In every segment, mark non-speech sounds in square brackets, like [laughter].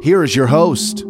here is your host,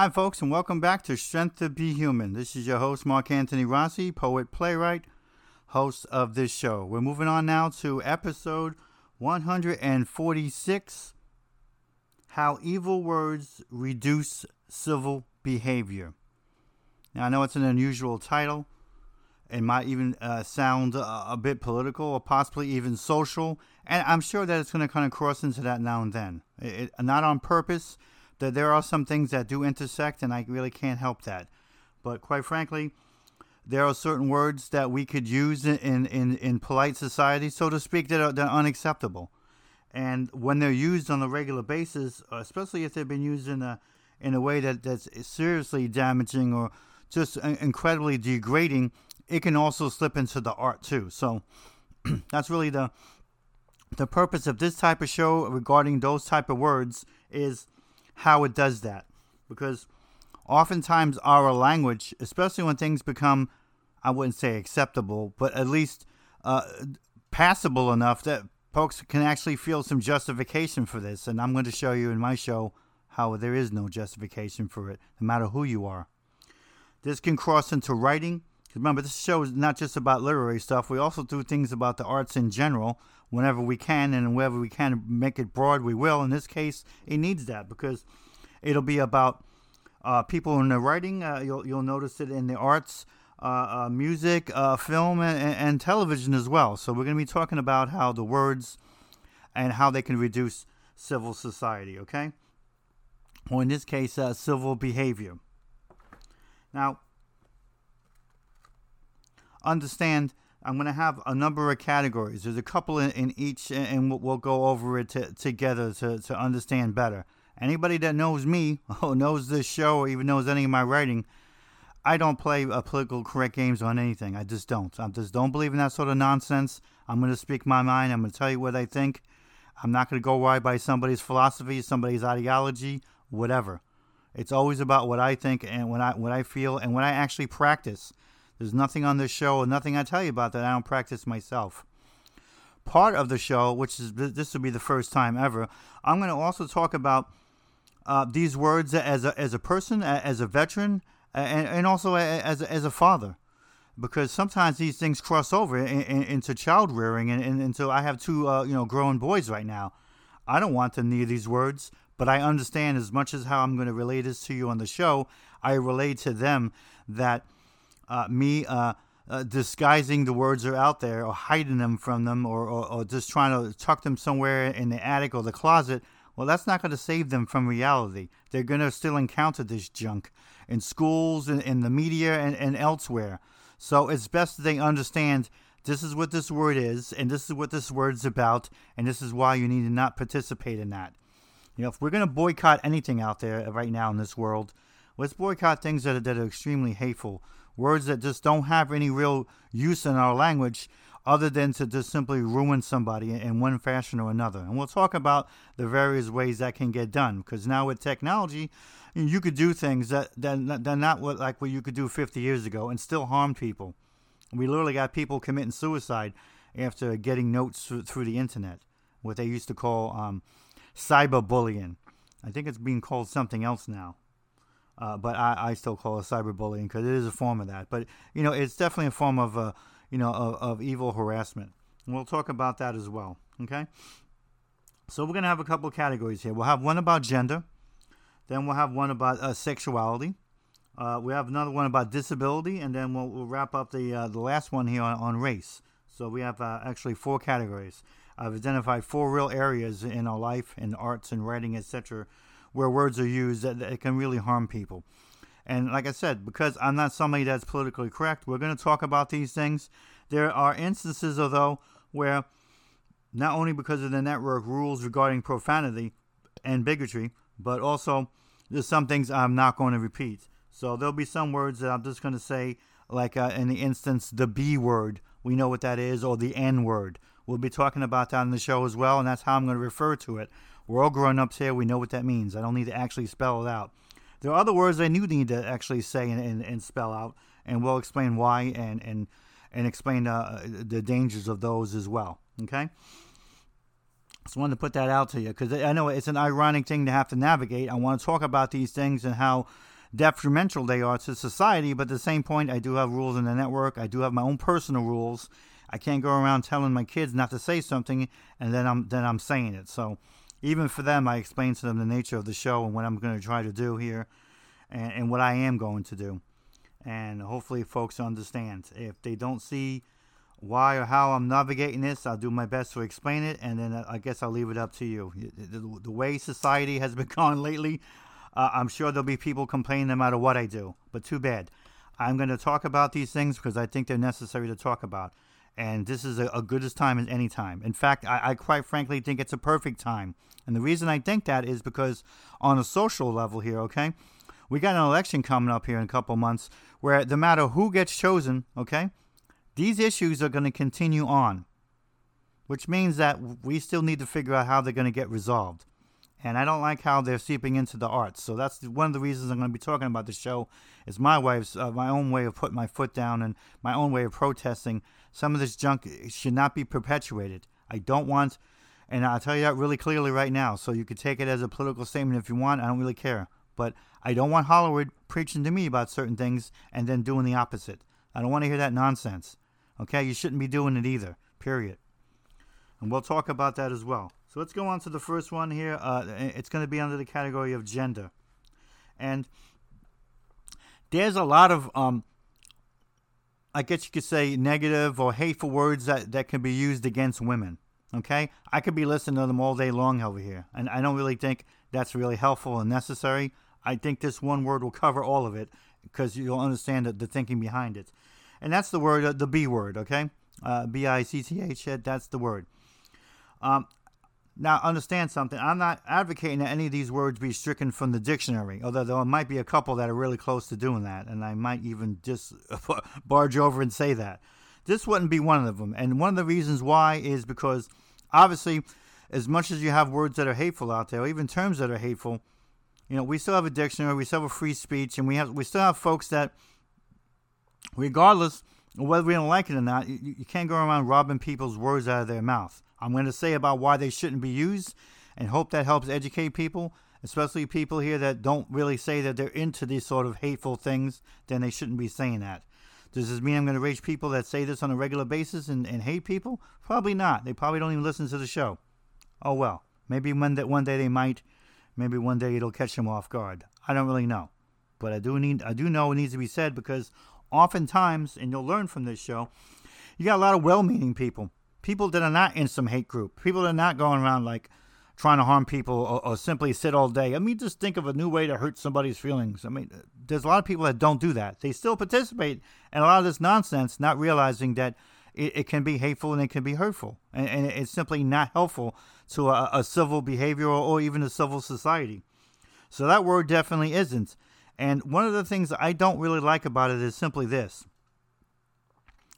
Hi, folks, and welcome back to Strength to Be Human. This is your host, Mark Antony Rossi, poet, playwright, host of this show. We're moving on now to episode 146 How Evil Words Reduce Civil Behavior. Now, I know it's an unusual title. It might even uh, sound a, a bit political or possibly even social. And I'm sure that it's going to kind of cross into that now and then. It, it, not on purpose that there are some things that do intersect, and I really can't help that. But quite frankly, there are certain words that we could use in, in, in polite society, so to speak, that are, that are unacceptable. And when they're used on a regular basis, especially if they've been used in a in a way that, that's seriously damaging or just incredibly degrading, it can also slip into the art too. So [clears throat] that's really the the purpose of this type of show regarding those type of words is how it does that. Because oftentimes our language, especially when things become, I wouldn't say acceptable, but at least uh, passable enough that folks can actually feel some justification for this. And I'm going to show you in my show how there is no justification for it, no matter who you are. This can cross into writing. Remember, this show is not just about literary stuff. We also do things about the arts in general, whenever we can and wherever we can make it broad, we will. In this case, it needs that because it'll be about uh, people in the writing. Uh, you'll you'll notice it in the arts, uh, uh music, uh, film, and, and, television as well. So we're going to be talking about how the words and how they can reduce civil society. Okay, or in this case, uh, civil behavior. Now, understand I'm going to have a number of categories. There's a couple in, in each, and we'll, we'll, go over it to, together to, to understand better. Anybody that knows me [laughs] or knows this show or even knows any of my writing, I don't play uh, political correct games on anything. I just don't. I just don't believe in that sort of nonsense. I'm going to speak my mind. I'm going to tell you what I think. I'm not going to go right by somebody's philosophy, somebody's ideology, whatever. It's always about what I think and what I what I feel and what I actually practice. There's nothing on this show nothing I tell you about that I don't practice myself. Part of the show, which is this will be the first time ever, I'm going to also talk about uh, these words as a, as a person, as a veteran, and, and also as a, as a father. Because sometimes these things cross over in, in, into child rearing, and, and, until I have two uh, you know growing boys right now. I don't want to hear these words, but I understand as much as how I'm going to relate this to you on the show. I relate to them that uh, me uh, uh, disguising the words are out there or hiding them from them or, or, or, just trying to tuck them somewhere in the attic or the closet, well, that's not going to save them from reality. They're going to still encounter this junk in schools, in, in the media, and, and elsewhere. So it's best that they understand this is what this word is, and this is what this word's about, and this is why you need to not participate in that. You know, if we're going to boycott anything out there right now in this world, let's boycott things that are, that are extremely hateful words that just don't have any real use in our language other than to just simply ruin somebody in one fashion or another. And we'll talk about the various ways that can get done because now with technology, you could do things that that, that not what, like what you could do 50 years ago and still harm people. We literally got people committing suicide after getting notes through the internet, what they used to call um, cyberbullying. I think it's being called something else now. Uh, but I, I still call it cyberbullying because it is a form of that. But you know, it's definitely a form of uh, you know of, of evil harassment. And we'll talk about that as well. Okay. So we're gonna have a couple categories here. We'll have one about gender, then we'll have one about uh, sexuality, Uh, we have another one about disability, and then we'll, we'll wrap up the uh, the last one here on, on race. So we have uh, actually four categories. I've identified four real areas in our life, in arts and writing, etc., where words are used that, that can really harm people. And like I said, because I'm not somebody that's politically correct, we're going to talk about these things. There are instances, though, where not only because of the network rules regarding profanity and bigotry, but also there's some things I'm not going to repeat. So there'll be some words that I'm just going to say, like uh, in the instance, the B word. We know what that is, or the N word. We'll be talking about that in the show as well, and that's how I'm going to refer to it. We're all grown ups here. We know what that means. I don't need to actually spell it out. There are other words I do need to actually say and, and, and spell out, and we'll explain why and and and explain uh, the dangers of those as well. Okay. Just wanted to put that out to you because I know it's an ironic thing to have to navigate. I want to talk about these things and how detrimental they are to society, but at the same point, I do have rules in the network. I do have my own personal rules. I can't go around telling my kids not to say something and then I'm then I'm saying it. So even for them, I explain to them the nature of the show and what I'm going to try to do here, and, and what I am going to do, and hopefully folks understand. If they don't see why or how I'm navigating this, I'll do my best to explain it, and then I guess I'll leave it up to you. The, the, way society has [laughs] become lately, uh, I'm sure there'll be people complaining no matter what I do, but too bad. I'm going to talk about these things because I think they're necessary to talk about. And this is a, a good as time as any time. In fact, I, I quite frankly think it's a perfect time. And the reason I think that is because on a social level here, okay, we got an election coming up here in a couple months where no matter who gets chosen, okay, these issues are going to continue on, which means that we still need to figure out how they're going to get resolved. And I don't like how they're seeping into the arts. So that's one of the reasons I'm going to be talking about the show. Is my wife's uh, my own way of putting my foot down and my own way of protesting. Some of this junk should not be perpetuated. I don't want, and I'll tell you that really clearly right now. So you could take it as a political statement if you want. I don't really care. But I don't want Hollywood preaching to me about certain things and then doing the opposite. I don't want to hear that nonsense. Okay, you shouldn't be doing it either, period. And we'll talk about that as well. So let's go on to the first one here. Uh, it's going to be under the category of gender. And there's a lot of, um, I guess you could say, negative or hateful words that, that can be used against women. Okay? I could be listening to them all day long over here. And I don't really think that's really helpful and necessary. I think this one word will cover all of it because you'll understand the, the thinking behind it and that's the word, uh, the B word, okay? Uh, B I C T H, that's the word. Um, now, understand something. I'm not advocating that any of these words be stricken from the dictionary, although there might be a couple that are really close to doing that, and I might even just [laughs] barge over and say that. This wouldn't be one of them. And one of the reasons why is because, obviously, as much as you have words that are hateful out there, or even terms that are hateful, you know, we still have a dictionary, we still have a free speech, and we have we still have folks that regardless of whether we don't like it or not, you, you can't go around robbing people's words out of their mouth. I'm going to say about why they shouldn't be used and hope that helps educate people, especially people here that don't really say that they're into these sort of hateful things, then they shouldn't be saying that. Does this mean I'm going to reach people that say this on a regular basis and, and hate people? Probably not. They probably don't even listen to the show. Oh well. Maybe one day, one day they might. Maybe one day it'll catch them off guard. I don't really know. But I do need I do know it needs to be said because oftentimes, and you'll learn from this show, you got a lot of well meaning people. People that are not in some hate group. People that are not going around like trying to harm people or, or, simply sit all day. I mean, just think of a new way to hurt somebody's feelings. I mean, there's a lot of people that don't do that. They still participate in a lot of this nonsense, not realizing that it, it can be hateful and it can be hurtful. And, and it's simply not helpful to a, a civil behavior or, or even a civil society. So that word definitely isn't. And one of the things I don't really like about it is simply this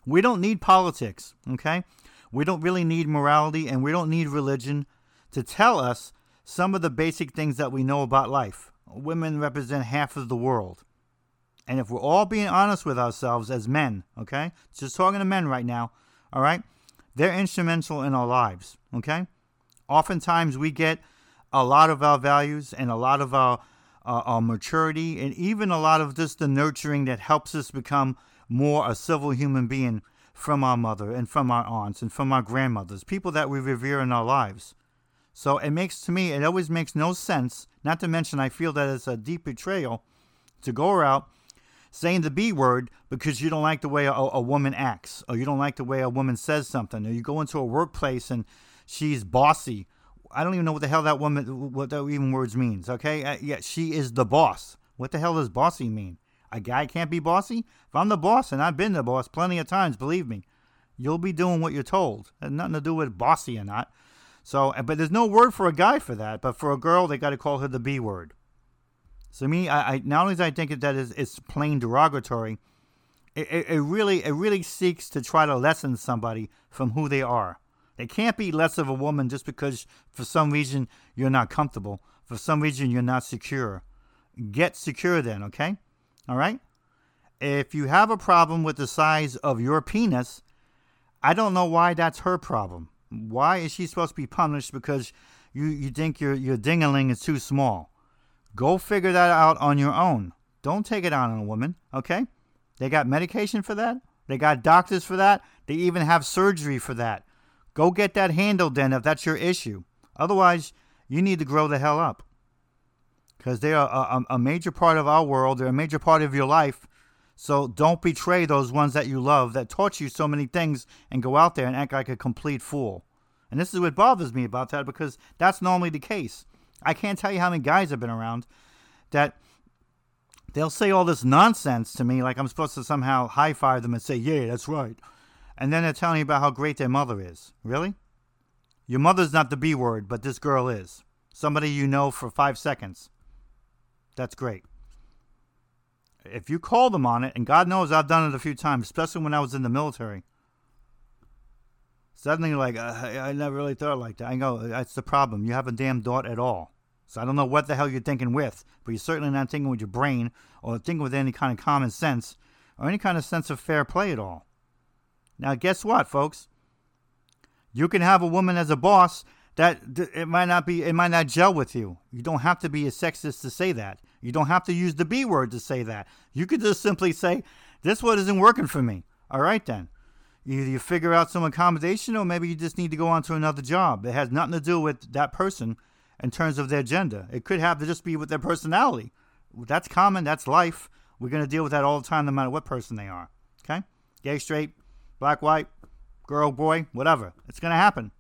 we don't need politics, okay? We don't really need morality and we don't need religion to tell us some of the basic things that we know about life. Women represent half of the world. And if we're all being honest with ourselves as men, okay? Just talking to men right now, all right? They're instrumental in our lives, okay? Oftentimes we get a lot of our values and a lot of our uh, our maturity, and even a lot of just the nurturing that helps us become more a civil human being from our mother and from our aunts and from our grandmothers, people that we revere in our lives. So it makes to me, it always makes no sense, not to mention I feel that it's a deep betrayal to go out saying the B word because you don't like the way a, a woman acts, or you don't like the way a woman says something, or you go into a workplace and she's bossy. I don't even know what the hell that woman, what that even words means. Okay, uh, yeah, she is the boss. What the hell does bossy mean? A guy can't be bossy. If I'm the boss, and I've been the boss plenty of times, believe me, you'll be doing what you're told. It nothing to do with bossy or not. So, but there's no word for a guy for that. But for a girl, they got to call her the B word. So me, I, I not only do I think that is it's plain derogatory, it, it, it really it really seeks to try to lessen somebody from who they are. They can't be less of a woman just because for some reason you're not comfortable. For some reason you're not secure. Get secure then, okay? All right? If you have a problem with the size of your penis, I don't know why that's her problem. Why is she supposed to be punished because you, you think your your dingaling is too small? Go figure that out on your own. Don't take it on a woman, okay? They got medication for that. They got doctors for that. They even have surgery for that. Go get that handled then if that's your issue. Otherwise, you need to grow the hell up. Because they are a, a, major part of our world. They're a major part of your life. So don't betray those ones that you love that taught you so many things and go out there and act like a complete fool. And this is what bothers me about that because that's normally the case. I can't tell you how many guys have been around that they'll say all this nonsense to me like I'm supposed to somehow high five them and say, yeah, that's right. And then they're telling me about how great their mother is. Really? Your mother's not the B word, but this girl is. Somebody you know for five seconds. That's great. If you call them on it, and God knows I've done it a few times, especially when I was in the military, Suddenly, like, uh, I never really thought like that. I go, that's the problem. You haven't damn thought at all. So I don't know what the hell you're thinking with, but you're certainly not thinking with your brain or thinking with any kind of common sense or any kind of sense of fair play at all. Now, guess what, folks? You can have a woman as a boss that it might not be, it might not gel with you. You don't have to be a sexist to say that. You don't have to use the B word to say that. You could just simply say, this one isn't working for me. All right, then. Either you figure out some accommodation or maybe you just need to go on to another job. It has nothing to do with that person in terms of their gender. It could have to just be with their personality. That's common, that's life. We're going to deal with that all the time, no matter what person they are. Okay? Gay, straight, black, white, girl, boy, whatever. It's going to happen.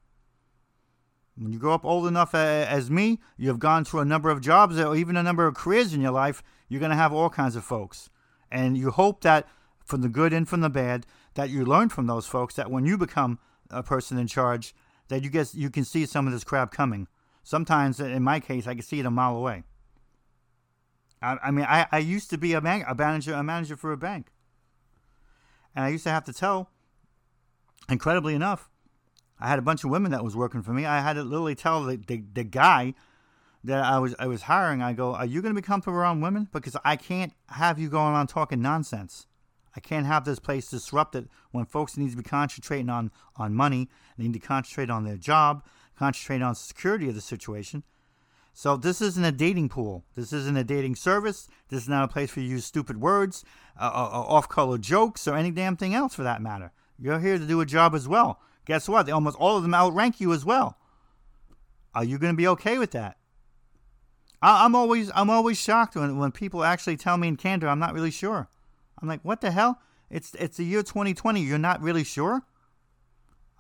When you grow up old enough as me, you have gone through a number of jobs or even a number of careers in your life, you're going to have all kinds of folks. And you hope that from the good and from the bad, that you learn from those folks that when you become a person in charge, that you get you can see some of this crap coming. Sometimes, in my case, I can see it a mile away. I, I mean, I, I used to be a, bank, a manager, a manager for a bank, and I used to have to tell. Incredibly enough, I had a bunch of women that was working for me. I had to literally tell the, the, the guy that I was I was hiring. I go, "Are you going to be comfortable around women? Because I can't have you going on talking nonsense." I can't have this place disrupted when folks need to be concentrating on, on money. They need to concentrate on their job, concentrate on security of the situation. So this isn't a dating pool. This isn't a dating service. This is not a place for you to use stupid words, uh, uh, uh off-color jokes, or any damn thing else for that matter. You're here to do a job as well. Guess what? They almost all of them outrank you as well. Are you going to be okay with that? I, am always I'm always shocked when, when people actually tell me in candor I'm not really sure. I'm like, what the hell? It's it's the year 2020. You're not really sure?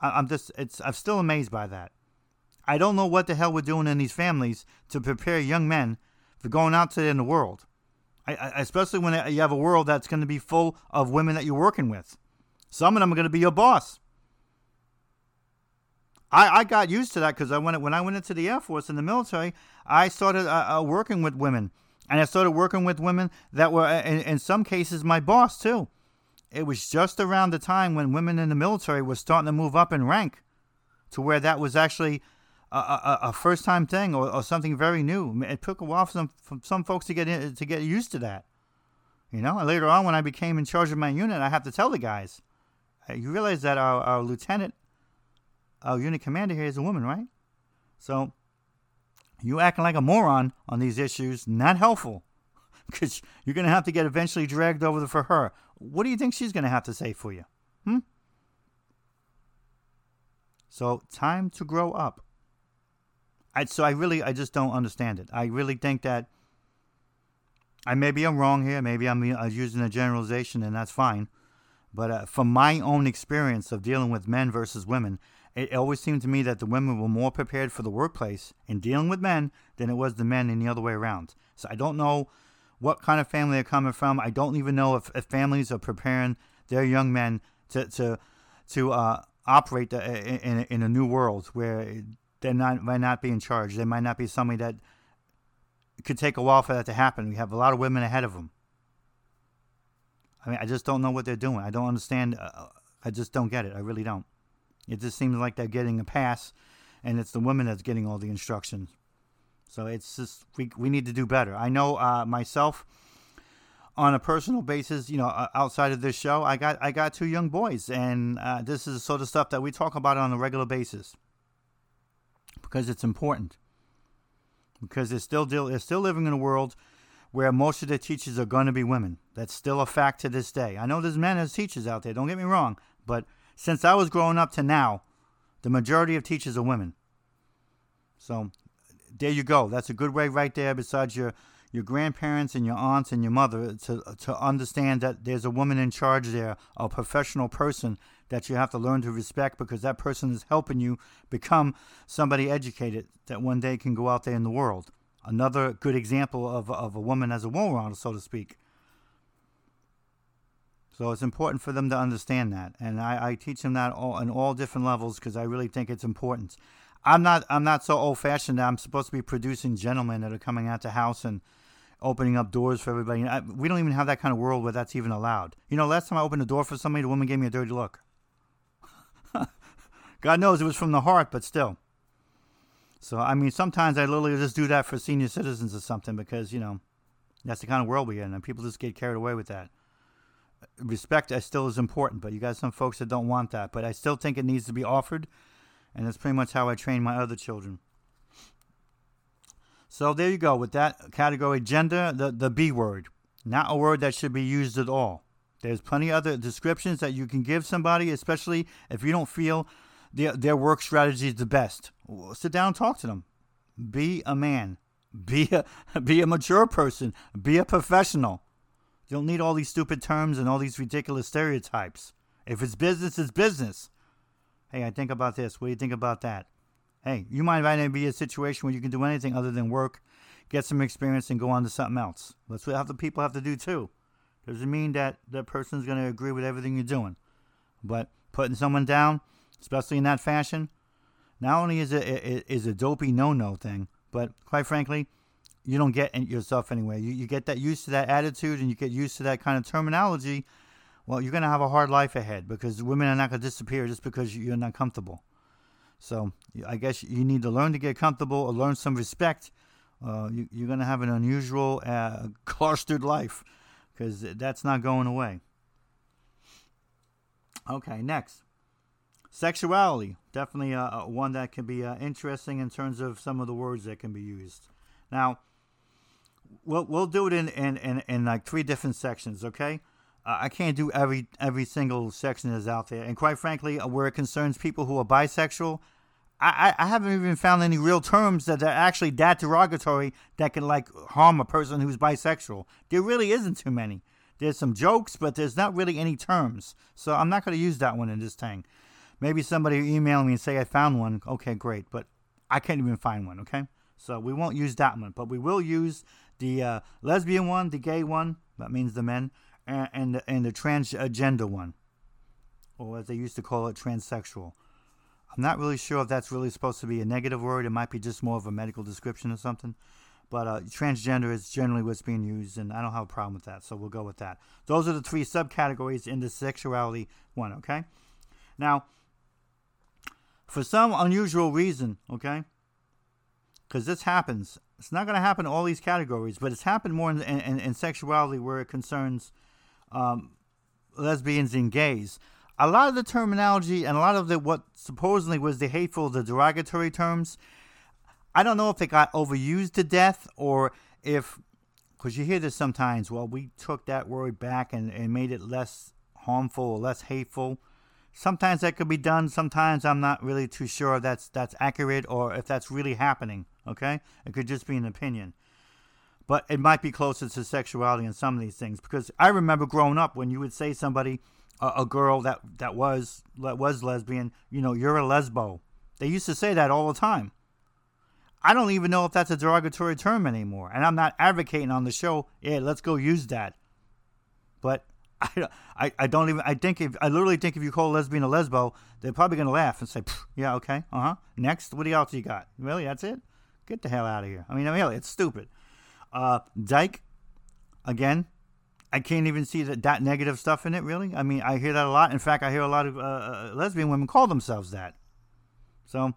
I, I'm just it's I'm still amazed by that. I don't know what the hell we're doing in these families to prepare young men for going out to in the world. I, I, especially when you have a world that's going to be full of women that you're working with. Some of them are going to be your boss. I, I got used to that because I went when I went into the Air Force in the military, I started uh, uh, working with women and I started working with women that were, in, in some cases, my boss too. It was just around the time when women in the military were starting to move up in rank to where that was actually a, a, a first time thing or, or, something very new. It took a while for some, for some folks to get in, to get used to that. You know, and later on when I became in charge of my unit, I have to tell the guys, you realize that our, our lieutenant, our unit commander here is a woman, right? So you acting like a moron on these issues, not helpful. [laughs] Because you're going to have to get eventually dragged over for her. What do you think she's going to have to say for you? Hmm? So, time to grow up. I, so I really, I just don't understand it. I really think that I maybe I'm wrong here. Maybe I'm uh, using a generalization, and that's fine. But uh, from my own experience of dealing with men versus women, it always seemed to me that the women were more prepared for the workplace in dealing with men than it was the men in the other way around. So I don't know what kind of family they're coming from. I don't even know if, if families are preparing their young men to to to uh, operate in, in, in a new world where they not might not be in charge. They might not be somebody that could take a while for that to happen. We have a lot of women ahead of them. I mean, I just don't know what they're doing. I don't understand. Uh, I just don't get it. I really don't. It just seems like they're getting a pass, and it's the women that's getting all the instructions. So it's just we we need to do better. I know uh, myself on a personal basis, you know, outside of this show, I got I got two young boys, and uh, this is the sort of stuff that we talk about on a regular basis because it's important. Because they're still deal, they're still living in a world where most of the teachers are going to be women. That's still a fact to this day. I know there's men as teachers out there. Don't get me wrong, but since I was growing up to now, the majority of teachers are women. So there you go. That's a good way right there. Besides your your grandparents and your aunts and your mother to to understand that there's a woman in charge there, a professional person that you have to learn to respect because that person is helping you become somebody educated that one day can go out there in the world. Another good example of, of a woman as a model, so to speak. So it's important for them to understand that, and I, I teach them that all, on all different levels because I really think it's important. I'm not I'm not so old fashioned that I'm supposed to be producing gentlemen that are coming out the house and opening up doors for everybody. I, we don't even have that kind of world where that's even allowed. You know, last time I opened a door for somebody, the woman gave me a dirty look. [laughs] God knows it was from the heart, but still. So, I mean, sometimes I literally just do that for senior citizens or something because, you know, that's the kind of world we're in, and people just get carried away with that. Respect I still is important, but you got some folks that don't want that. But I still think it needs to be offered, and that's pretty much how I train my other children. So there you go with that category gender, the, the B word. Not a word that should be used at all. There's plenty other descriptions that you can give somebody, especially if you don't feel their, their work strategy is the best. Sit down and talk to them. Be a man. Be a, [laughs] be a mature person. Be a professional. You don't need all these stupid terms and all these ridiculous stereotypes. If it's business, it's business. Hey, I think about this. What do you think about that? Hey, you might might be a situation where you can do anything other than work, get some experience, and go on to something else. That's what the people have to do too. Doesn't mean that that person's going to agree with everything you're doing, but putting someone down, especially in that fashion, not only is it is a dopey no-no thing, but quite frankly, you don't get yourself anyway. You, you get that used to that attitude, and you get used to that kind of terminology. Well, you're going to have a hard life ahead because women are not going to disappear just because you're not comfortable. So I guess you need to learn to get comfortable or learn some respect. Uh, you, are going to have an unusual, uh, [laughs] clustered life because that's not going away. Okay, next. Sexuality. Definitely uh, one that can be uh, interesting in terms of some of the words that can be used. Now, we'll, we'll do it in, in, in, in like three different sections, okay? Uh, I can't do every every single section that's out there. And quite frankly, uh, where it concerns people who are bisexual, I, I haven't even found any real terms that are actually that derogatory that can like harm a person who's bisexual. There really isn't too many. There's some jokes, but there's not really any terms. So I'm not going to use that one in this thing. Maybe somebody email me and say I found one. Okay, great, but I can't even find one. Okay, so we won't use that one, but we will use the uh, lesbian one, the gay one. That means the men and, and the, and the transgender one, or as they used to call it, transsexual. I'm not really sure if that's really supposed to be a negative word. It might be just more of a medical description or something. But uh, transgender is generally what's being used, and I don't have a problem with that, so we'll go with that. Those are the three subcategories in the sexuality one, okay? Now, for some unusual reason, okay, because this happens, it's not going to happen in all these categories, but it's happened more in, in, in sexuality where it concerns um, lesbians and gays. A lot of the terminology and a lot of the what supposedly was the hateful, the derogatory terms, I don't know if it got overused to death or if, because you hear this sometimes, well, we took that word back and, and made it less harmful or less hateful. Sometimes that could be done. Sometimes I'm not really too sure that's that's accurate or if that's really happening. Okay, it could just be an opinion. but it might be closer to sexuality in some of these things because I remember growing up when you would say somebody, a, a girl that that was that was lesbian, you know, you're a lesbo. They used to say that all the time. I don't even know if that's a derogatory term anymore, and I'm not advocating on the show. Yeah, let's go use that. But [laughs] I, I, I don't even. I think if I literally think if you call a lesbian a lesbo, they're probably gonna laugh and say, "Yeah, okay, uh huh." Next, what else you got? Really, that's it? Get the hell out of here. I mean, really, it's stupid. Uh, dyke, again, I can't even see that, that negative stuff in it, really. I mean, I hear that a lot. In fact, I hear a lot of uh, uh lesbian women call themselves that. So,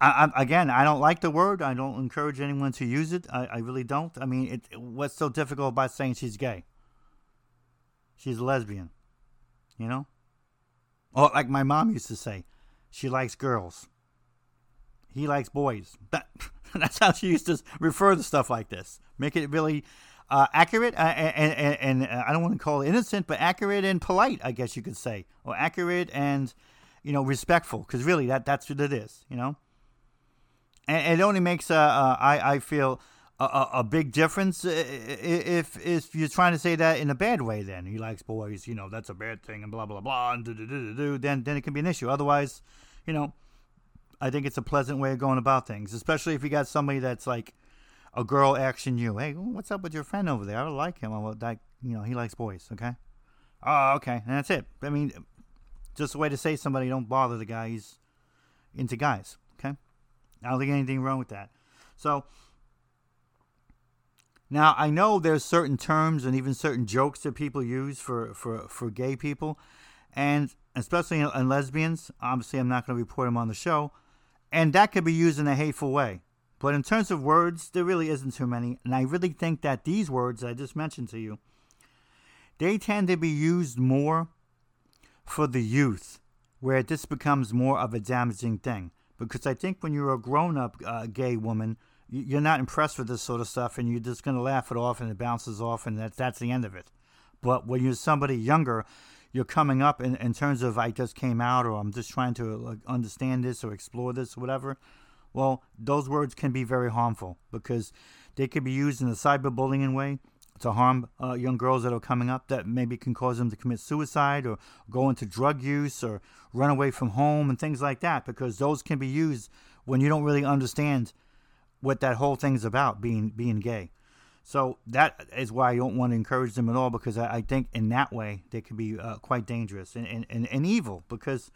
I, I, again, I don't like the word. I don't encourage anyone to use it. I, I really don't. I mean, it, what's so difficult about saying she's gay? She's a lesbian, you know? Or like my mom used to say, she likes girls. He likes boys. [laughs] That, that's how she used to refer to stuff like this. Make it really uh, accurate uh, and, and, and uh, I don't want to call it innocent, but accurate and polite, I guess you could say, or accurate and you know respectful, because really that that's what it is, you know. And it only makes uh, uh I I feel a, a, big difference if if you're trying to say that in a bad way. Then he likes boys, you know, that's a bad thing, and blah blah blah, and do do do do. Then then it can be an issue. Otherwise, you know, I think it's a pleasant way of going about things, especially if you got somebody that's like a girl asking you, "Hey, what's up with your friend over there? I like him. Well, that you know, he likes boys. Okay. Oh, okay, and that's it. I mean, just a way to say somebody don't bother the guy. He's into guys. Okay. I don't think anything wrong with that. So now I know there's certain terms and even certain jokes that people use for for for gay people, and especially in, in lesbians. Obviously, I'm not going to report them on the show, and that could be used in a hateful way. But in terms of words, there really isn't too many, and I really think that these words I just mentioned to you, they tend to be used more for the youth, where this becomes more of a damaging thing. Because I think when you're a grown-up uh, gay woman you're not impressed with this sort of stuff and you're just going to laugh it off and it bounces off and that's, that's the end of it. But when you're somebody younger, you're coming up in, in terms of I just came out or I'm just trying to like, understand this or explore this or whatever. Well, those words can be very harmful because they could be used in a cyberbullying way to harm uh, young girls that are coming up that maybe can cause them to commit suicide or go into drug use or run away from home and things like that because those can be used when you don't really understand what that whole thing's about being being gay. So that is why I don't want to encourage them at all because I, I think in that way they can be uh, quite dangerous and, and, and, and evil because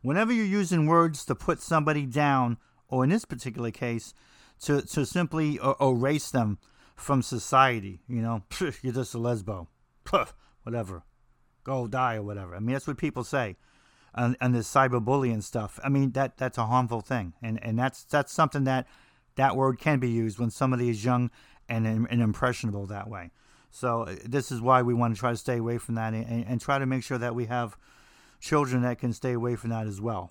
whenever you're using words to put somebody down, or in this particular case, to, to simply uh, erase them from society, you know, [laughs] you're just a lesbo, whatever, go die or whatever. I mean, that's what people say. And, and this cyberbullying stuff. I mean, that that's a harmful thing, and and that's that's something that that word can be used when somebody is young and, and impressionable that way. So uh, this is why we want to try to stay away from that and, and, try to make sure that we have children that can stay away from that as well,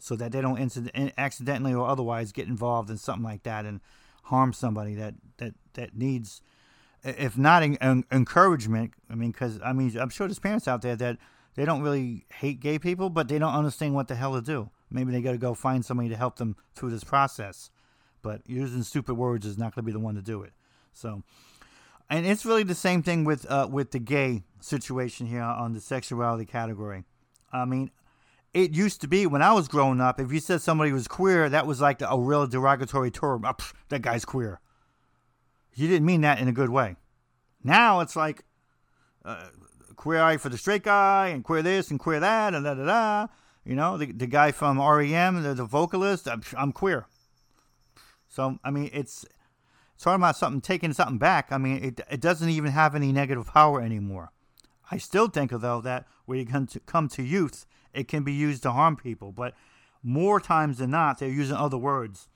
so that they don't incident- accidentally or otherwise get involved in something like that and harm somebody that that that needs, if not en- encouragement. I mean, because I mean, I'm sure there's parents out there that they don't really hate gay people, but they don't understand what the hell to do. Maybe they got to go find somebody to help them through this process but using stupid words is not going to be the one to do it. So, and it's really the same thing with uh, with the gay situation here on the sexuality category. I mean, it used to be when I was growing up, if you said somebody was queer, that was like a real derogatory term. Oh, pff, that guy's queer. You didn't mean that in a good way. Now it's like uh, queer eye for the straight guy, and queer this and queer that, and da da da. You know, the, the guy from REM, the, the vocalist, I'm, I'm queer. So I mean, it's talking about something taking something back. I mean, it it doesn't even have any negative power anymore. I still think though that when you come to come to youth, it can be used to harm people, but more times than not, they're using other words.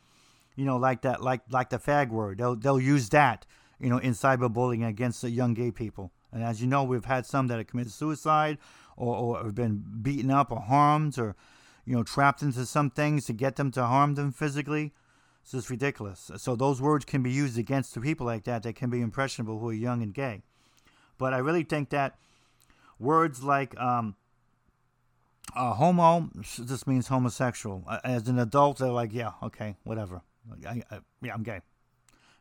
You know, like that, like like the fag word. They'll they'll use that. You know, in cyberbullying against the young gay people. And as you know, we've had some that have committed suicide or, or have been beaten up or harmed or, you know, trapped into some things to get them to harm them physically. It's just ridiculous. So those words can be used against the people like that that can be impressionable who are young and gay. But I really think that words like um, uh, homo just means homosexual. As an adult, they're like, yeah, okay, whatever. I, I, yeah, I'm gay.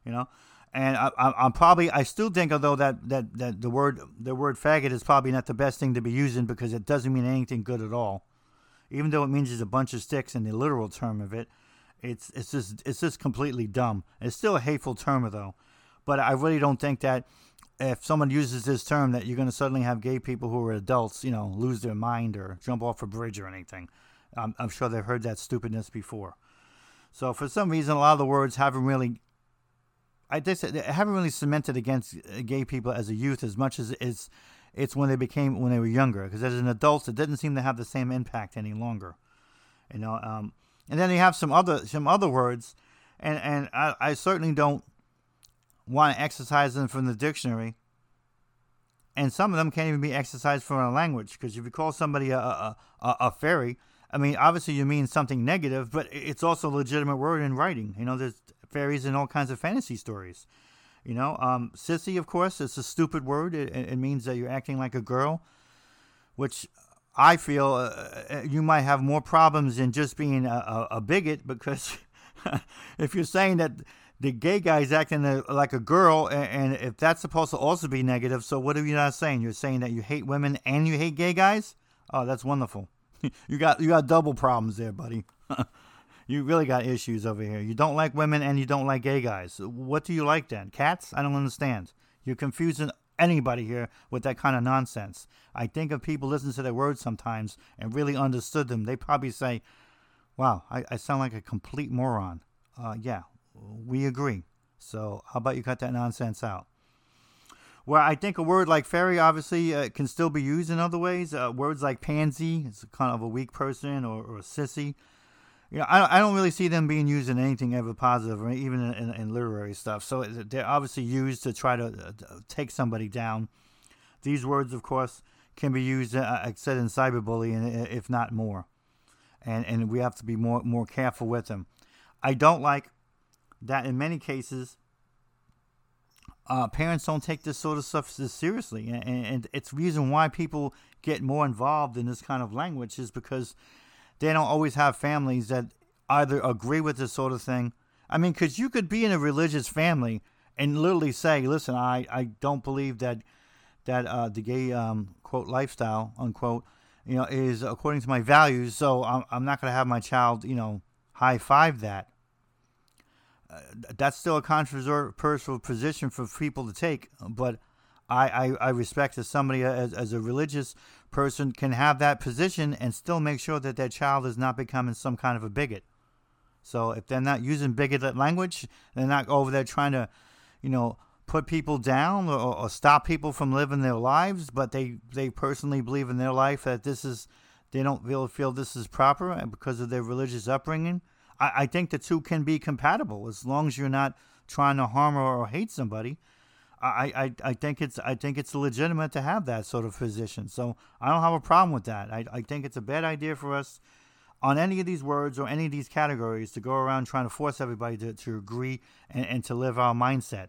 You know, And I, am probably I still think although that, that, that the word the word faggot is probably not the best thing to be using because it doesn't mean anything good at all. Even though it means it's a bunch of sticks in the literal term of it, it's it's just it's just completely dumb. It's still a hateful term though, but I really don't think that if someone uses this term that you're going to suddenly have gay people who are adults, you know, lose their mind or jump off a bridge or anything. I'm, I'm sure they've heard that stupidness before. So for some reason, a lot of the words haven't really, I just haven't really cemented against gay people as a youth as much as it's it's when they became when they were younger. Because as an adult, it didn't seem to have the same impact any longer. You know, um, and then you have some other some other words, and and I, I certainly don't want to exercise them from the dictionary. And some of them can't even be exercised from a language because if you call somebody a, a, a, a fairy, I mean, obviously you mean something negative, but it's also a legitimate word in writing. You know, there's fairies in all kinds of fantasy stories. You know, um, sissy, of course, it's a stupid word. It, it, means that you're acting like a girl, which I feel uh, uh you might have more problems than just being a, a, a bigot because [laughs] if you're saying that the gay guy's acting like a girl, and if that's supposed to also be negative, so what are you not saying? You're saying that you hate women and you hate gay guys? Oh, that's wonderful. [laughs] you got you got double problems there, buddy. [laughs] you really got issues over here. You don't like women and you don't like gay guys. What do you like then? Cats? I don't understand. You're confusing anybody here with that kind of nonsense. I think if people listen to their words sometimes and really understood them, they probably say, "Wow, I, I sound like a complete moron." Uh, yeah, we agree. So how about you cut that nonsense out? Well, I think a word like fairy obviously uh, can still be used in other ways. Uh, words like pansy, is kind of a weak person, or, or sissy. You know, I, I don't really see them being used in anything ever positive, or even in, in, in literary stuff. So they're obviously used to try to uh, take somebody down. These words, of course, can be used, uh, like I said, in cyberbullying, if not more. And and we have to be more more careful with them. I don't like that in many cases uh, parents don't take this sort of stuff seriously, and, and it's reason why people get more involved in this kind of language is because they don't always have families that either agree with this sort of thing. I mean, because you could be in a religious family and literally say, "Listen, I, I don't believe that that uh, the gay um, quote lifestyle unquote you know is according to my values, so I'm, I'm not going to have my child you know high five that." Uh, that's still a controversial position for people to take, but I, I, I respect that somebody as, as a religious person can have that position and still make sure that their child is not becoming some kind of a bigot. So if they're not using bigoted language, they're not over there trying to, you know, put people down or, or stop people from living their lives, but they, they personally believe in their life that this is, they don't feel, feel this is proper because of their religious upbringing I, I think the two can be compatible as long as you're not trying to harm or hate somebody. I, I, I think it's I think it's legitimate to have that sort of position. So I don't have a problem with that. I, I think it's a bad idea for us on any of these words or any of these categories to go around trying to force everybody to, to agree and, and to live our mindset.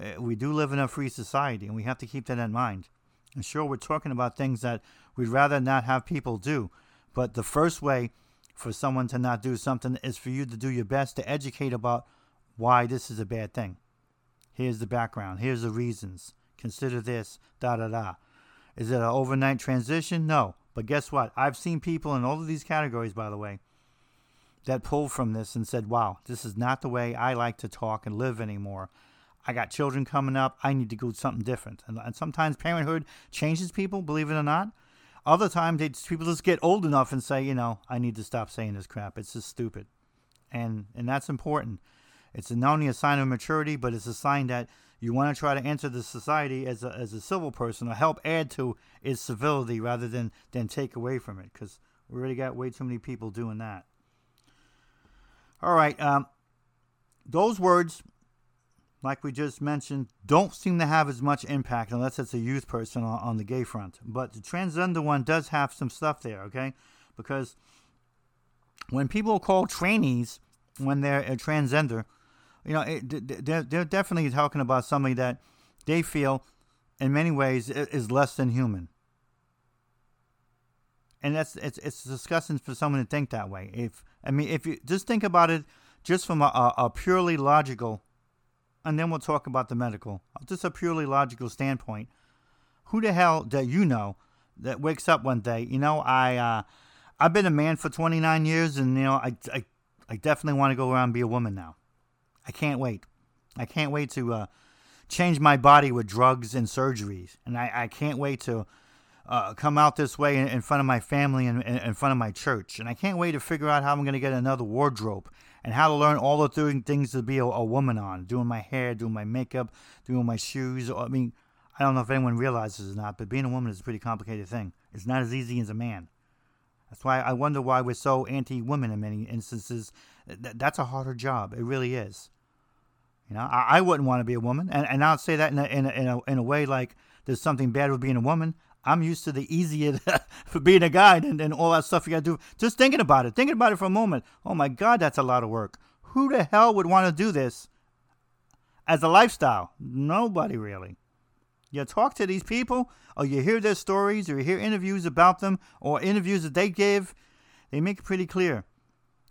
Uh, we do live in a free society and we have to keep that in mind. And sure, we're talking about things that we'd rather not have people do. But the first way for someone to not do something is for you to do your best to educate about why this is a bad thing. Here's the background. Here's the reasons. Consider this, da da da. Is it an overnight transition? No. But guess what? I've seen people in all of these categories, by the way, that pulled from this and said, wow, this is not the way I like to talk and live anymore. I got children coming up. I need to do something different. And, and sometimes parenthood changes people, believe it or not. Other times, people just get old enough and say, you know, I need to stop saying this crap. It's just stupid, and and that's important. It's not only a sign of maturity, but it's a sign that you want to try to enter the society as a, as a civil person or help add to its civility rather than than take away from it. Because we already got way too many people doing that. All right, um, those words like we just mentioned, don't seem to have as much impact unless it's a youth person on, on the gay front. But the transgender one does have some stuff there, okay? Because when people call trannies when they're a transgender, you know, it, they're, they're definitely talking about somebody that they feel in many ways is less than human. And that's it's it's disgusting for someone to think that way. If I mean, if you just think about it, just from a, a purely logical and then we'll talk about the medical. Just a purely logical standpoint. Who the hell that you know that wakes up one day? You know, I uh, I've been a man for 29 years, and you know, I I, I definitely want to go around and be a woman now. I can't wait. I can't wait to uh, change my body with drugs and surgeries, and I, I can't wait to uh, come out this way in, in, front of my family and in, in, front of my church. And I can't wait to figure out how I'm going to get another wardrobe and how to learn all the th- things to be a, a, woman on doing my hair, doing my makeup, doing my shoes. I mean, I don't know if anyone realizes or not, but being a woman is a pretty complicated thing. It's not as easy as a man. That's why I wonder why we're so anti women in many instances. Th- that's a harder job. It really is. You know, I, I wouldn't want to be a woman. And, and I'll say that in a, in, a, in, a, in a way like there's something bad with being a woman. I'm used to the easier [laughs] for being a guy and, and all that stuff you got to do. Just thinking about it, thinking about it for a moment. Oh my God, that's a lot of work. Who the hell would want to do this as a lifestyle? Nobody really. You talk to these people, or you hear their stories, or you hear interviews about them, or interviews that they give, they make it pretty clear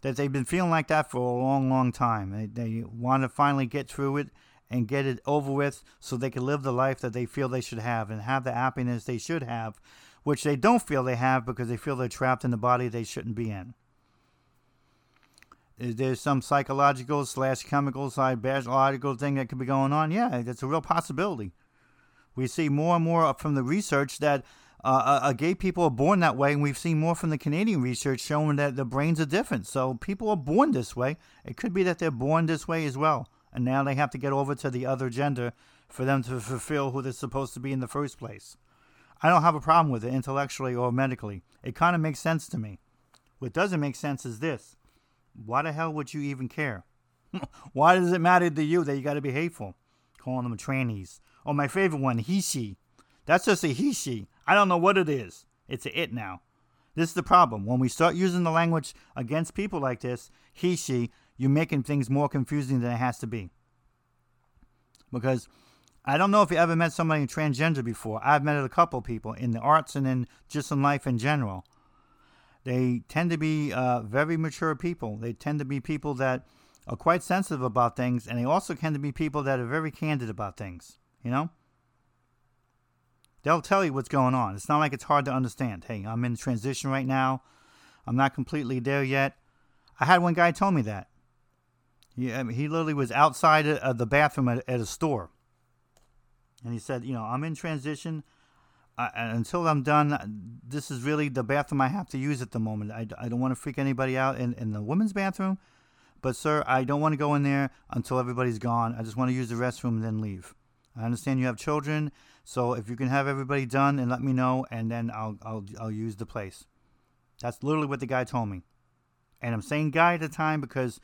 that they've been feeling like that for a long, long time. They, they want to finally get through it and get it over with so they can live the life that they feel they should have and have the happiness they should have, which they don't feel they have because they feel they're trapped in the body they shouldn't be in. Is there some psychological slash chemical side biological thing that could be going on? Yeah, that's a real possibility. We see more and more from the research that uh, uh, uh, gay people are born that way, and we've seen more from the Canadian research showing that the brains are different. So people are born this way. It could be that they're born this way as well and now they have to get over to the other gender for them to fulfill who they're supposed to be in the first place. I don't have a problem with it intellectually or medically. It kind of makes sense to me. What doesn't make sense is this why the hell would you even care? [laughs] why does it matter to you that you got to be hateful? Calling them trannies. Or my favorite one, he, she. That's just a he, she. I don't know what it is. It's a it now. This is the problem. When we start using the language against people like this, he, she, you're making things more confusing than it has to be. Because I don't know if you ever met somebody transgender before. I've met a couple people in the arts and in just in life in general. They tend to be uh, very mature people. They tend to be people that are quite sensitive about things, and they also tend to be people that are very candid about things. You know? They'll tell you what's going on. It's not like it's hard to understand. Hey, I'm in transition right now. I'm not completely there yet. I had one guy tell me that. He, I mean, he literally was outside of the bathroom at, at, a store. And he said, You know, I'm in transition. Until I'm done, this is really the bathroom I have to use at the moment. I, I don't want to freak anybody out in, in the women's bathroom. But, sir, I don't want to go in there until everybody's gone. I just want to use the restroom and then leave. I understand you have children, so if you can have everybody done and let me know, and then I'll, I'll, I'll use the place. That's literally what the guy told me. And I'm saying guy at the time because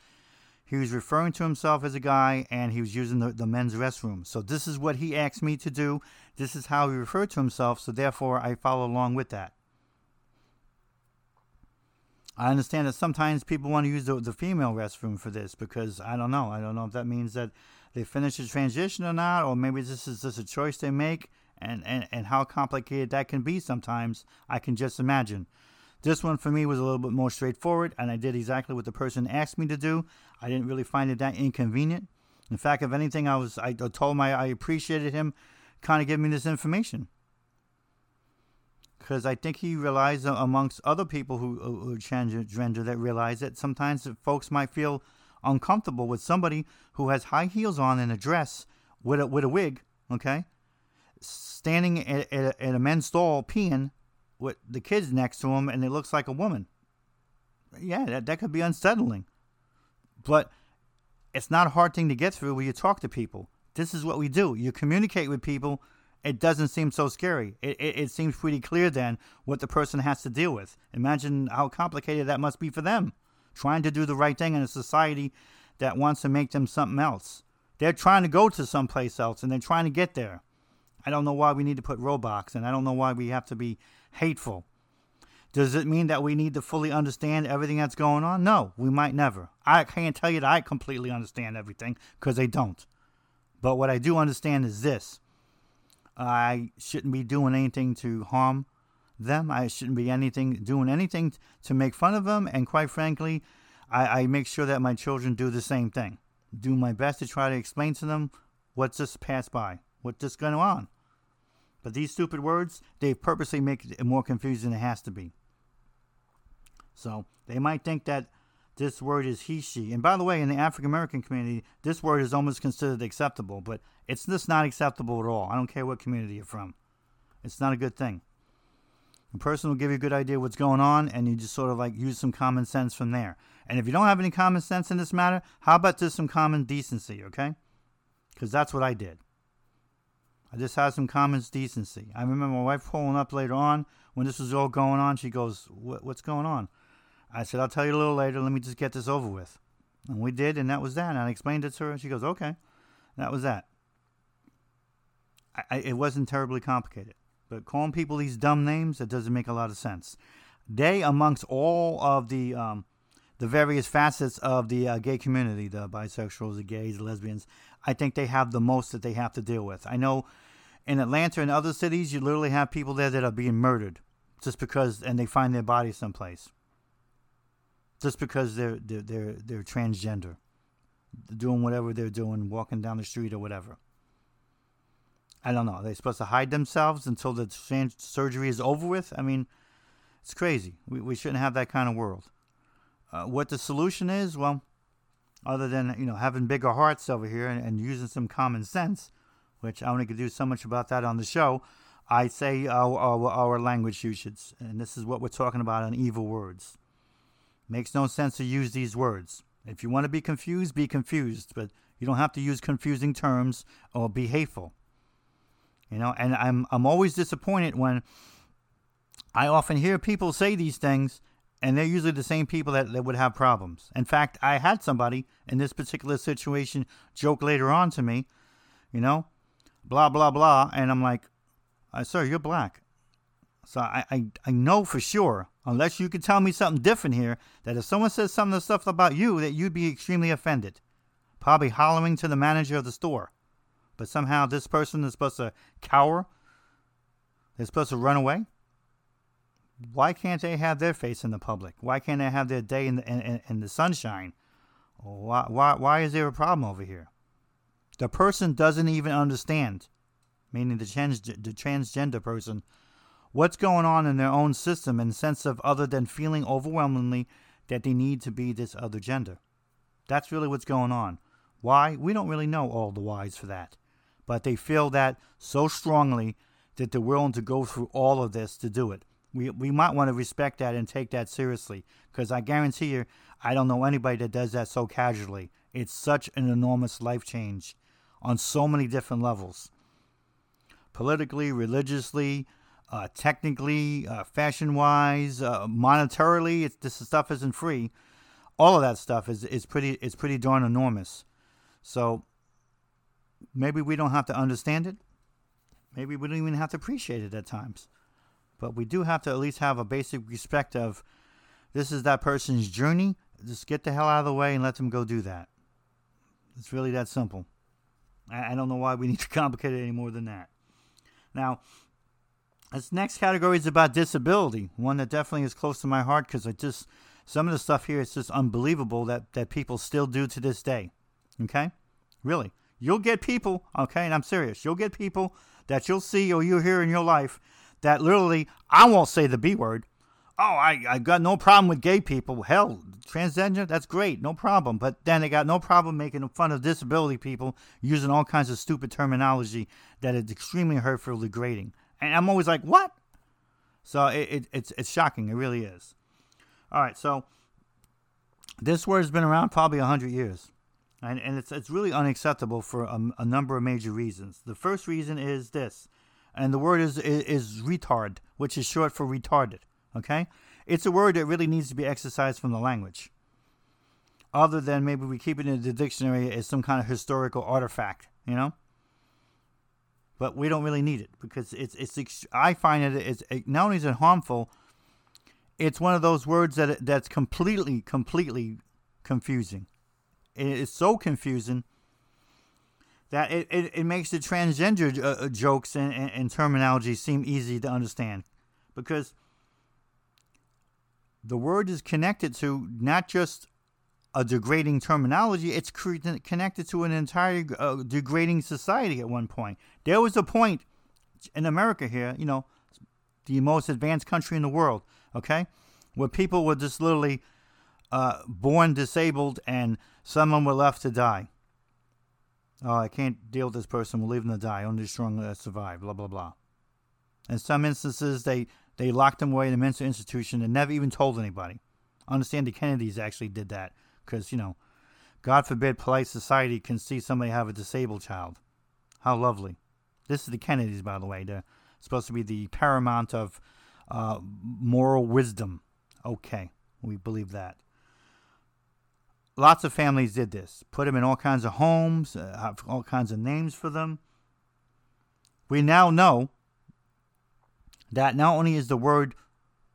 he was referring to himself as a guy and he was using the, the men's restroom. So this is what he asked me to do. This is how he referred to himself. So therefore, I follow along with that. I understand that sometimes people want to use the, the female restroom for this because I don't know. I don't know if that means that they finish the transition or not, or maybe this is just a choice they make, and, and, and how complicated that can be sometimes, I can just imagine. This one for me was a little bit more straightforward, and I did exactly what the person asked me to do. I didn't really find it that inconvenient. In fact, if anything, I was I told him I, I appreciated him kind of giving me this information because I think he realized amongst other people who, who transgender that realize that sometimes folks might feel uncomfortable with somebody who has high heels on and a dress with a with a wig, okay, standing at, at, at a men's stall peeing with the kids next to him and it looks like a woman. Yeah, that, that could be unsettling. But it's not a hard thing to get through when you talk to people. This is what we do. You communicate with people. It doesn't seem so scary. It, it, it seems pretty clear then what the person has to deal with. Imagine how complicated that must be for them, trying to do the right thing in a society that wants to make them something else. They're trying to go to someplace else and they're trying to get there. I don't know why we need to put roadblocks, and I don't know why we have to be hateful. Does it mean that we need to fully understand everything that's going on? No, we might never. I can't tell you that I completely understand everything because I don't. But what I do understand is this I shouldn't be doing anything to harm them. I shouldn't be anything doing anything to make fun of them. And quite frankly, I, I make sure that my children do the same thing. Do my best to try to explain to them what just passed by, what just going on. But these stupid words, they purposely make it more confusing than it has to be. So they might think that this word is he, she. And by the way, in the African American community, this word is almost considered acceptable, but it's just not acceptable at all. I don't care what community you're from. It's not a good thing. A person will give you a good idea what's going on, and you just sort of like use some common sense from there. And if you don't have any common sense in this matter, how about just some common decency, okay? Because that's what I did. I just had some common decency. I remember my wife pulling up later on when this was all going on. She goes, What's going on? I said, I'll tell you a little later. Let me just get this over with. And we did, and that was that. And I explained it to her, and she goes, Okay. That was that. I, I, it wasn't terribly complicated. But calling people these dumb names, it doesn't make a lot of sense. They, amongst all of the um, the various facets of the uh, gay community, the bisexuals, the gays, the lesbians, I think they have the most that they have to deal with. I know in Atlanta and other cities, you literally have people there that are being murdered just because, and they find their bodies someplace just because they're they're they're, they're transgender, doing whatever they're doing, walking down the street or whatever. I don't know. Are they supposed to hide themselves until the surgery is over with? I mean, it's crazy. We we shouldn't have that kind of world. Uh, what the solution is, well, other than you know having bigger hearts over here and, and using some common sense, which I only could do so much about that on the show. I say our, our, our language usage, and this is what we're talking about on evil words. Makes no sense to use these words. If you want to be confused, be confused, but you don't have to use confusing terms or be hateful. You know, and I'm I'm always disappointed when I often hear people say these things and they're usually the same people that, that would have problems. In fact, I had somebody in this particular situation joke later on to me, you know, blah blah blah, and I'm like, uh, sir, you're black. So I, I, I know for sure, unless you can tell me something different here, that if someone says some of the stuff about you, that you'd be extremely offended. Probably hollering to the manager of the store. But somehow this person is supposed to cower. They're supposed to run away. Why can't they have their face in the public? Why can't they have their day in the, in, in the sunshine? Why, why, why is there a problem over here? The person doesn't even understand, meaning the, trans, the transgender person what's going on in their own system and sense of other than feeling overwhelmingly that they need to be this other gender. That's really what's going on. Why? We don't really know all the whys for that. But they feel that so strongly that they're willing to go through all of this to do it. We, we might want to respect that and take that seriously because I guarantee you, I don't know anybody that does that so casually. It's such an enormous life change on so many different levels politically, religiously, uh, technically, uh, fashion wise, uh, monetarily, this stuff isn't free. All of that stuff is, is pretty is pretty darn enormous. So maybe we don't have to understand it. Maybe we don't even have to appreciate it at times. But we do have to at least have a basic respect of this is that person's journey. Just get the hell out of the way and let them go do that. It's really that simple. I, I don't know why we [laughs] need to complicate it any more than that. Now, this next category is about disability, one that definitely is close to my heart because I just some of the stuff here is just unbelievable that that people still do to this day. Okay, really, you'll get people. Okay, and I'm serious. You'll get people that you'll see or you'll hear in your life that literally I won't say the B word. Oh, I I got no problem with gay people. Hell, transgender, that's great, no problem. But then they got no problem making fun of disability people using all kinds of stupid terminology that is extremely hurtful, degrading and I'm always like, what? So it, it, it's it's shocking. It really is. All right, so this word has been around probably hundred years, and and it's it's really unacceptable for a, a, number of major reasons. The first reason is this, and the word is, is is retard, which is short for retarded. Okay, it's a word that really needs to be exercised from the language. Other than maybe we keep it in the dictionary as some kind of historical artifact, you know but we don't really need it because it's it's. I find it it, not only is it harmful, it's one of those words that that's completely completely confusing. It is so confusing that it, it, it makes the transgender uh, uh, jokes and, and, and terminology seem easy to understand because the word is connected to not just a degrading terminology, it's cre- connected to an entire uh, degrading society at one point. There was a point in America here, you know, the most advanced country in the world, okay, where people were just literally uh, born disabled and someone were left to die. Oh, I can't deal with this person. We'll leave them to die. Only the strong that survive. Blah blah blah. In some instances, they they locked them away in a mental institution and never even told anybody. I understand the Kennedys actually did that because, you know, God forbid polite society can see somebody have a disabled child. How lovely. This is the Kennedys, by the way. They're supposed to be the paramount of uh, moral wisdom. Okay, we believe that. Lots of families did this. Put them in all kinds of homes, uh, have all kinds of names for them. We now know that not only is the word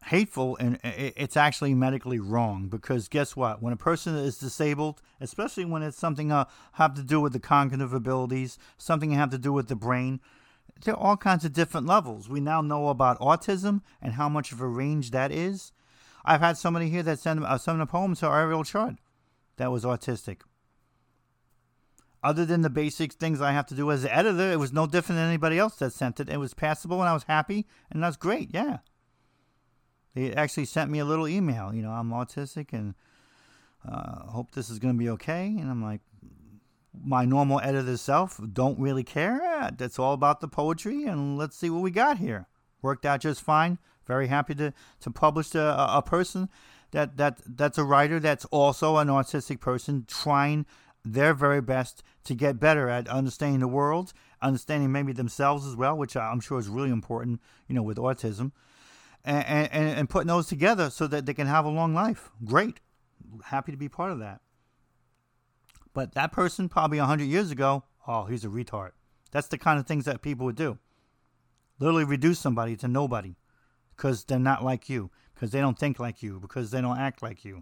hateful and it's actually medically wrong because guess what when a person is disabled especially when it's something uh, have to do with the cognitive abilities something have to do with the brain there are all kinds of different levels we now know about autism and how much of a range that is i've had somebody here that sent, uh, sent a poem to ariel chart that was autistic other than the basic things i have to do as an editor it was no different than anybody else that sent it it was passable and i was happy and that's great yeah they actually sent me a little email. You know, I'm autistic and uh, hope this is going to be okay. And I'm like, my normal editor self don't really care. That's all about the poetry, and let's see what we got here. Worked out just fine. Very happy to to publish a, a person that that that's a writer that's also an autistic person trying their very best to get better at understanding the world, understanding maybe themselves as well, which I'm sure is really important. You know, with autism and, and, and putting those together so that they can have a long life. Great. Happy to be part of that. But that person, probably 100 years ago, oh, he's a retard. That's the kind of things that people would do. Literally reduce somebody to nobody because they're not like you, because they don't think like you, because they don't act like you.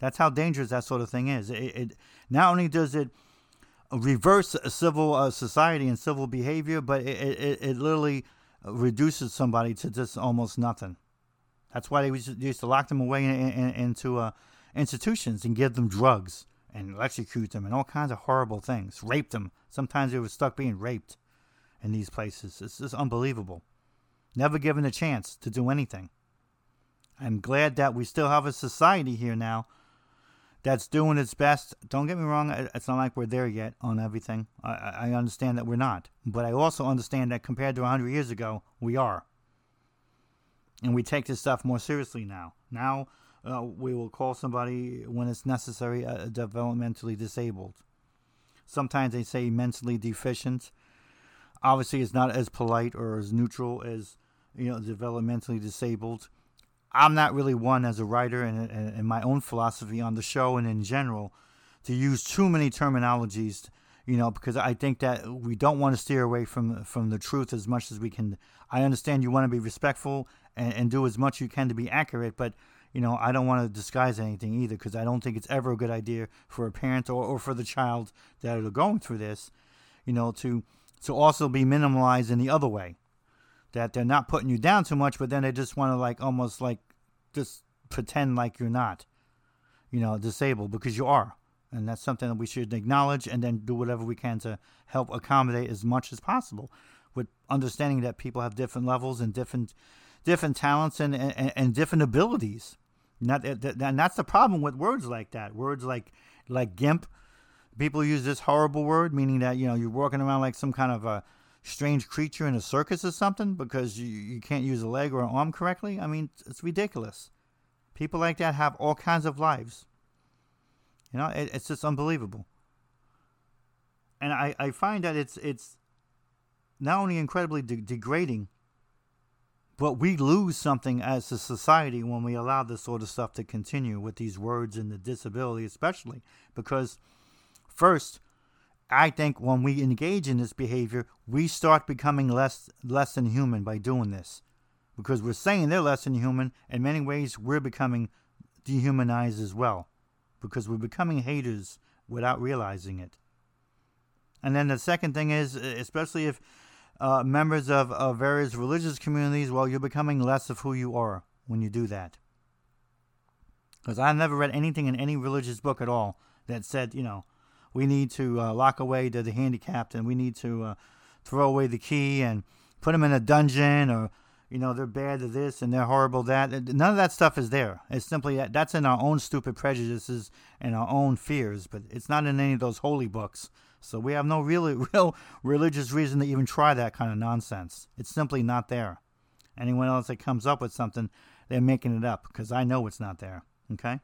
That's how dangerous that sort of thing is. It, it not only does it reverse civil uh, society and civil behavior, but it, it, it literally reduces somebody to just almost nothing. That's why they used to lock them away in, in, into uh, institutions and give them drugs and execute them and all kinds of horrible things. Rape them. Sometimes they were stuck being raped in these places. It's just unbelievable. Never given a chance to do anything. I'm glad that we still have a society here now that's doing its best. Don't get me wrong, it's not like we're there yet on everything. I, I understand that we're not. But I also understand that compared to 100 years ago, we are. And we take this stuff more seriously now. Now, uh, we will call somebody when it's necessary uh, developmentally disabled. Sometimes they say mentally deficient. Obviously, it's not as polite or as neutral as you know developmentally disabled. I'm not really one as a writer and, and, my own philosophy on the show and in general to use too many terminologies, you know, because I think that we don't want to steer away from from the truth as much as we can. I understand you want to be respectful and, and do as much you can to be accurate, but you know, I don't want to disguise anything either because I don't think it's ever a good idea for a parent or, or for the child that are going through this, you know, to to also be minimalized in the other way that they're not putting you down too much, but then they just want to like almost like just pretend like you're not, you know, disabled because you are. And that's something that we should acknowledge and then do whatever we can to help accommodate as much as possible with understanding that people have different levels and different different talents and, and, and different abilities. Not, and that's the problem with words like that. Words like like gimp. People use this horrible word, meaning that you know you're walking around like some kind of a strange creature in a circus or something because you, you can't use a leg or an arm correctly? I mean, it's ridiculous. People like that have all kinds of lives. You know, it, it's just unbelievable. And I, I find that it's it's not only incredibly de- degrading, but we lose something as a society when we allow this sort of stuff to continue with these words and the disability, especially because first I think when we engage in this behavior, we start becoming less less than human by doing this. Because we're saying they're less than human, in many ways we're becoming dehumanized as well. Because we're becoming haters without realizing it. And then the second thing is, especially if uh, members of, of various religious communities, well, you're becoming less of who you are when you do that. Because I never read anything in any religious book at all that said, you know, we need to uh, lock away the, the handicapped and we need to uh, throw away the key and put them in a dungeon or you know they're bad to this and they're horrible that. None of that stuff is there. It's simply that that's in our own stupid prejudices and our own fears but it's not in any of those holy books. So we have no really [laughs] real religious reason to even try that kind of nonsense. It's simply not there. Anyone else that comes up with something they're making it up because i know it's not there. Okay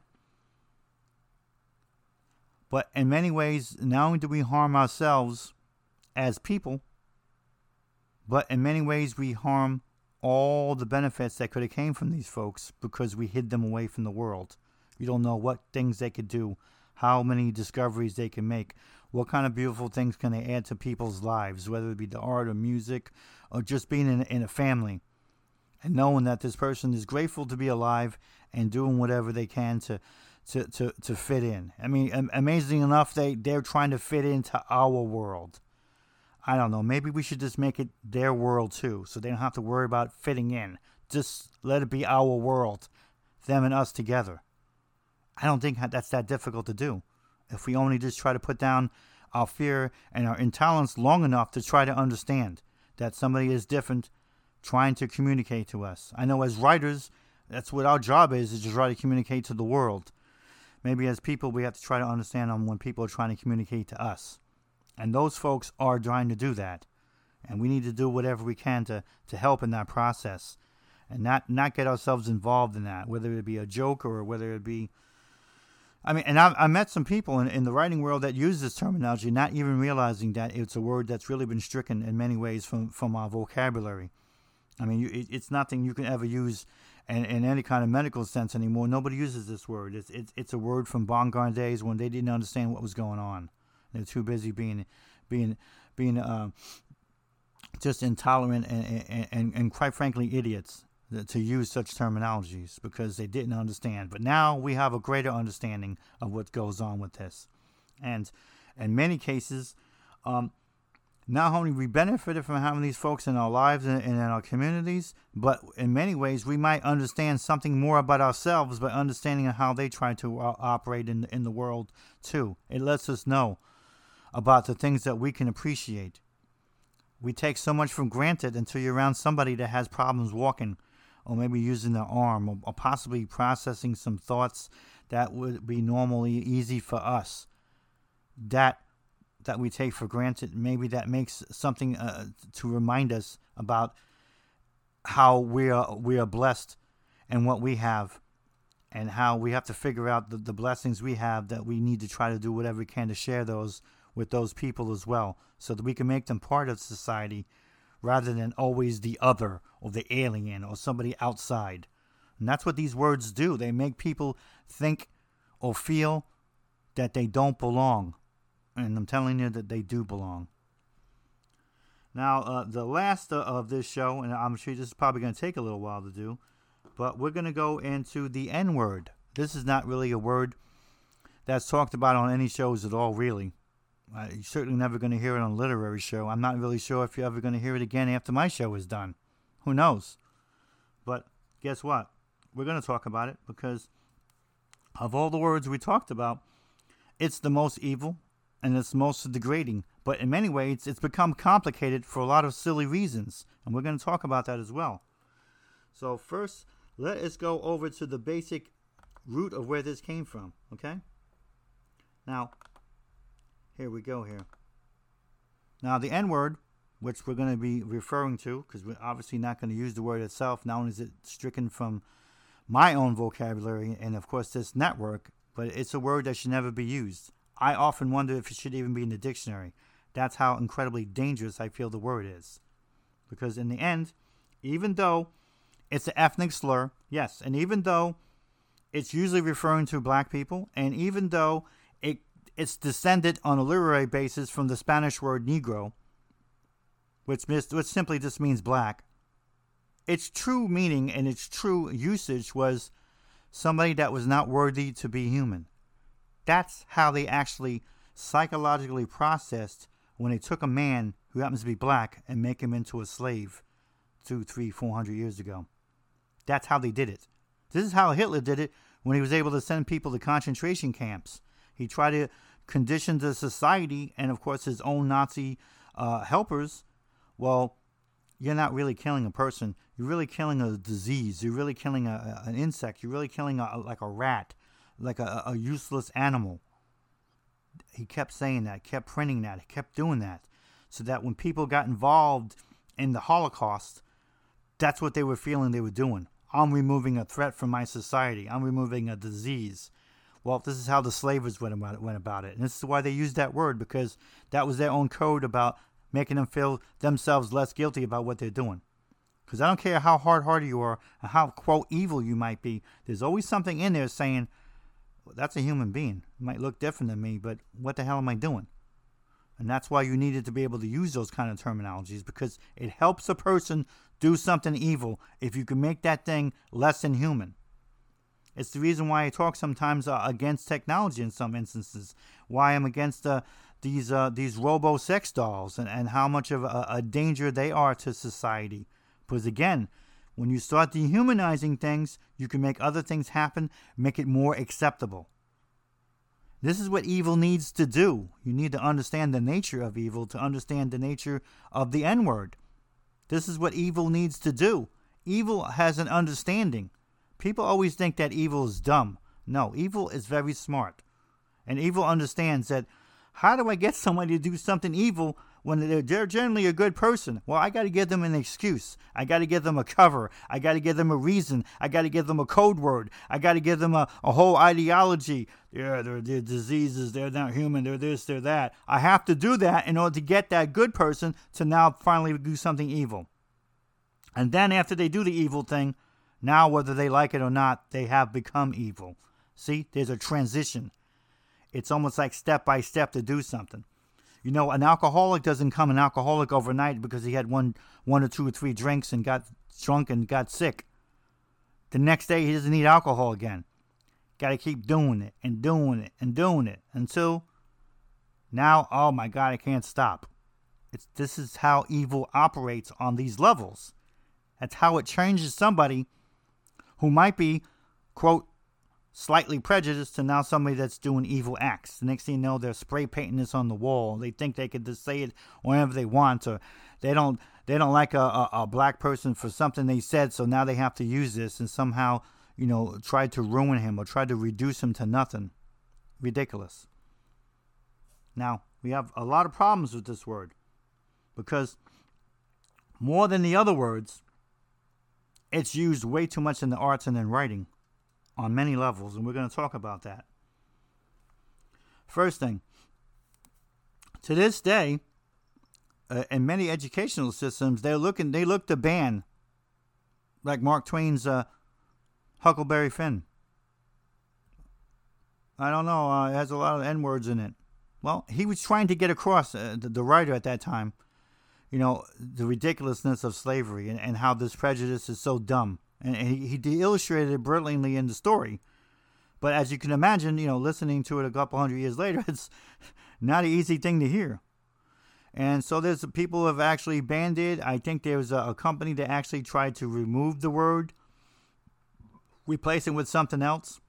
but in many ways not only do we harm ourselves as people but in many ways, we harm all the benefits that could have came from these folks because we hid them away from the world. We don't know what things they could do, how many discoveries they can make, what kind of beautiful things can they add to people's lives, whether it be the art or music or just being in, in a family and knowing that this person is grateful to be alive and doing whatever they can to to, to, to fit in. I mean, amazing enough, they, they're trying to fit into our world. I don't know. Maybe we should just make it their world too, so they don't have to worry about fitting in. Just let it be our world, them and us together. I don't think that's that difficult to do. If we only just try to put down our fear and our intolerance long enough to try to understand that somebody is different, trying to communicate to us. I know as writers, that's what our job is, is to try to communicate to the world. Maybe as people, we have to try to understand them when people are trying to communicate to us. And those folks are trying to do that. And we need to do whatever we can to, to help in that process and not, not get ourselves involved in that, whether it be a joke or whether it be. I mean, and I've, I met some people in, in the writing world that use this terminology, not even realizing that it's a word that's really been stricken in many ways from, from our vocabulary. I mean, you, it, it's nothing you can ever use in, any kind of medical sense anymore. Nobody uses this word. It's, it's, it's a word from bygone days when they didn't understand what was going on. They're too busy being being being uh, just intolerant and, and, and quite frankly idiots to use such terminologies because they didn't understand. But now we have a greater understanding of what goes on with this, and in many cases, um, not only we benefited from having these folks in our lives and, in our communities, but in many ways we might understand something more about ourselves by understanding how they try to uh, operate in in the world too. It lets us know about the things that we can appreciate. We take so much for granted until you're around somebody that has problems walking or maybe using their arm or, or possibly processing some thoughts that would be normally easy for us. That that we take for granted, maybe that makes something uh, to remind us about how we are we are blessed and what we have and how we have to figure out the, the blessings we have that we need to try to do whatever we can to share those with those people as well so that we can make them part of society rather than always the other or the alien or somebody outside. And that's what these words do. They make people think or feel that they don't belong. And I'm telling you that they do belong. Now, uh, the last uh, of this show, and I'm sure this is probably going to take a little while to do, but we're going to go into the N word. This is not really a word that's talked about on any shows at all, really. Uh, you're certainly never going to hear it on a literary show. I'm not really sure if you're ever going to hear it again after my show is done. Who knows? But guess what? We're going to talk about it because of all the words we talked about, it's the most evil and it's most degrading. But in many ways, it's become complicated for a lot of silly reasons. And we're going to talk about that as well. So, first, let us go over to the basic root of where this came from, okay? Now, here we go here. Now, the N word, which we're going to be referring to, because we're obviously not going to use the word itself. Not only is it stricken from my own vocabulary and, of course, this network, but it's a word that should never be used. I often wonder if it should even be in the dictionary. That's how incredibly dangerous I feel the word is. Because in the end, even though it's an ethnic slur, yes, and even though it's usually referring to black people, and even though it it's descended on a literary basis from the Spanish word negro, which, which simply just means black. Its true meaning and its true usage was somebody that was not worthy to be human. That's how they actually psychologically processed when they took a man who happens to be black and make him into a slave two, three, four hundred years ago. That's how they did it. This is how Hitler did it when he was able to send people to concentration camps. He tried to condition the society and, of course, his own Nazi uh, helpers. Well, you're not really killing a person. You're really killing a disease. You're really killing a, an insect. You're really killing a, like a rat, like a, a useless animal. He kept saying that, kept printing that, kept doing that, so that when people got involved in the Holocaust, that's what they were feeling they were doing. I'm removing a threat from my society. I'm removing a disease. Well, this is how the slavers went about it, went about it. And this is why they used that word because that was their own code about making them feel themselves less guilty about what they're doing. Because I don't care how hard hearted you are or how, quote, evil you might be, there's always something in there saying, that's a human being. It might look different than me, but what the hell am I doing? And that's why you needed to be able to use those kind of terminologies because it helps a person do something evil if you can make that thing less than human. It's the reason why I talk sometimes uh, against technology in some instances. Why I'm against uh, these uh, these robo sex dolls and, and how much of a, a danger they are to society. Because again, when you start dehumanizing things, you can make other things happen, make it more acceptable. This is what evil needs to do. You need to understand the nature of evil to understand the nature of the N word. This is what evil needs to do. Evil has an understanding. People always think that evil is dumb. No, evil is very smart. And evil understands that how do I get somebody to do something evil when they're, generally a good person? Well, I got to give them an excuse. I got to give them a cover. I got to give them a reason. I got to give them a code word. I got to give them a, a whole ideology. Yeah, they're, they're diseases. They're not human. They're this, they're that. I have to do that in order to get that good person to now finally do something evil. And then after they do the evil thing, now, whether they like it or not, they have become evil. See, there's a transition. It's almost like step by step to do something. You know, an alcoholic doesn't become an alcoholic overnight because he had one, one or two or three drinks and got drunk and got sick. The next day, he doesn't need alcohol again. Got to keep doing it and doing it and doing it until now, oh my God, I can't stop. It's, this is how evil operates on these levels. That's how it changes somebody who might be, quote, slightly prejudiced to now somebody that's doing evil acts. The next thing you know, they're spray painting this on the wall. They think they could just say it whenever they want, or they don't they don't like a, a, a, black person for something they said, so now they have to use this and somehow, you know, try to ruin him or try to reduce him to nothing. Ridiculous. Now, we have a lot of problems with this word because more than the other words, it's used way too much in the arts and in writing on many levels, and we're going to talk about that. First thing, to this day, uh, in many educational systems, they're looking they look to ban, like Mark Twain's uh, Huckleberry Finn. I don't know. Uh, it has a lot of N words in it. Well, he was trying to get across uh, the, the writer at that time you know, the ridiculousness of slavery and, and how this prejudice is so dumb. And, he, he illustrated it brilliantly in the story. But as you can imagine, you know, listening to it a couple hundred years later, [laughs] it's not an easy thing to hear. And so there's people who have actually banned it. I think there was a, a company that actually tried to remove the word, replace it with something else.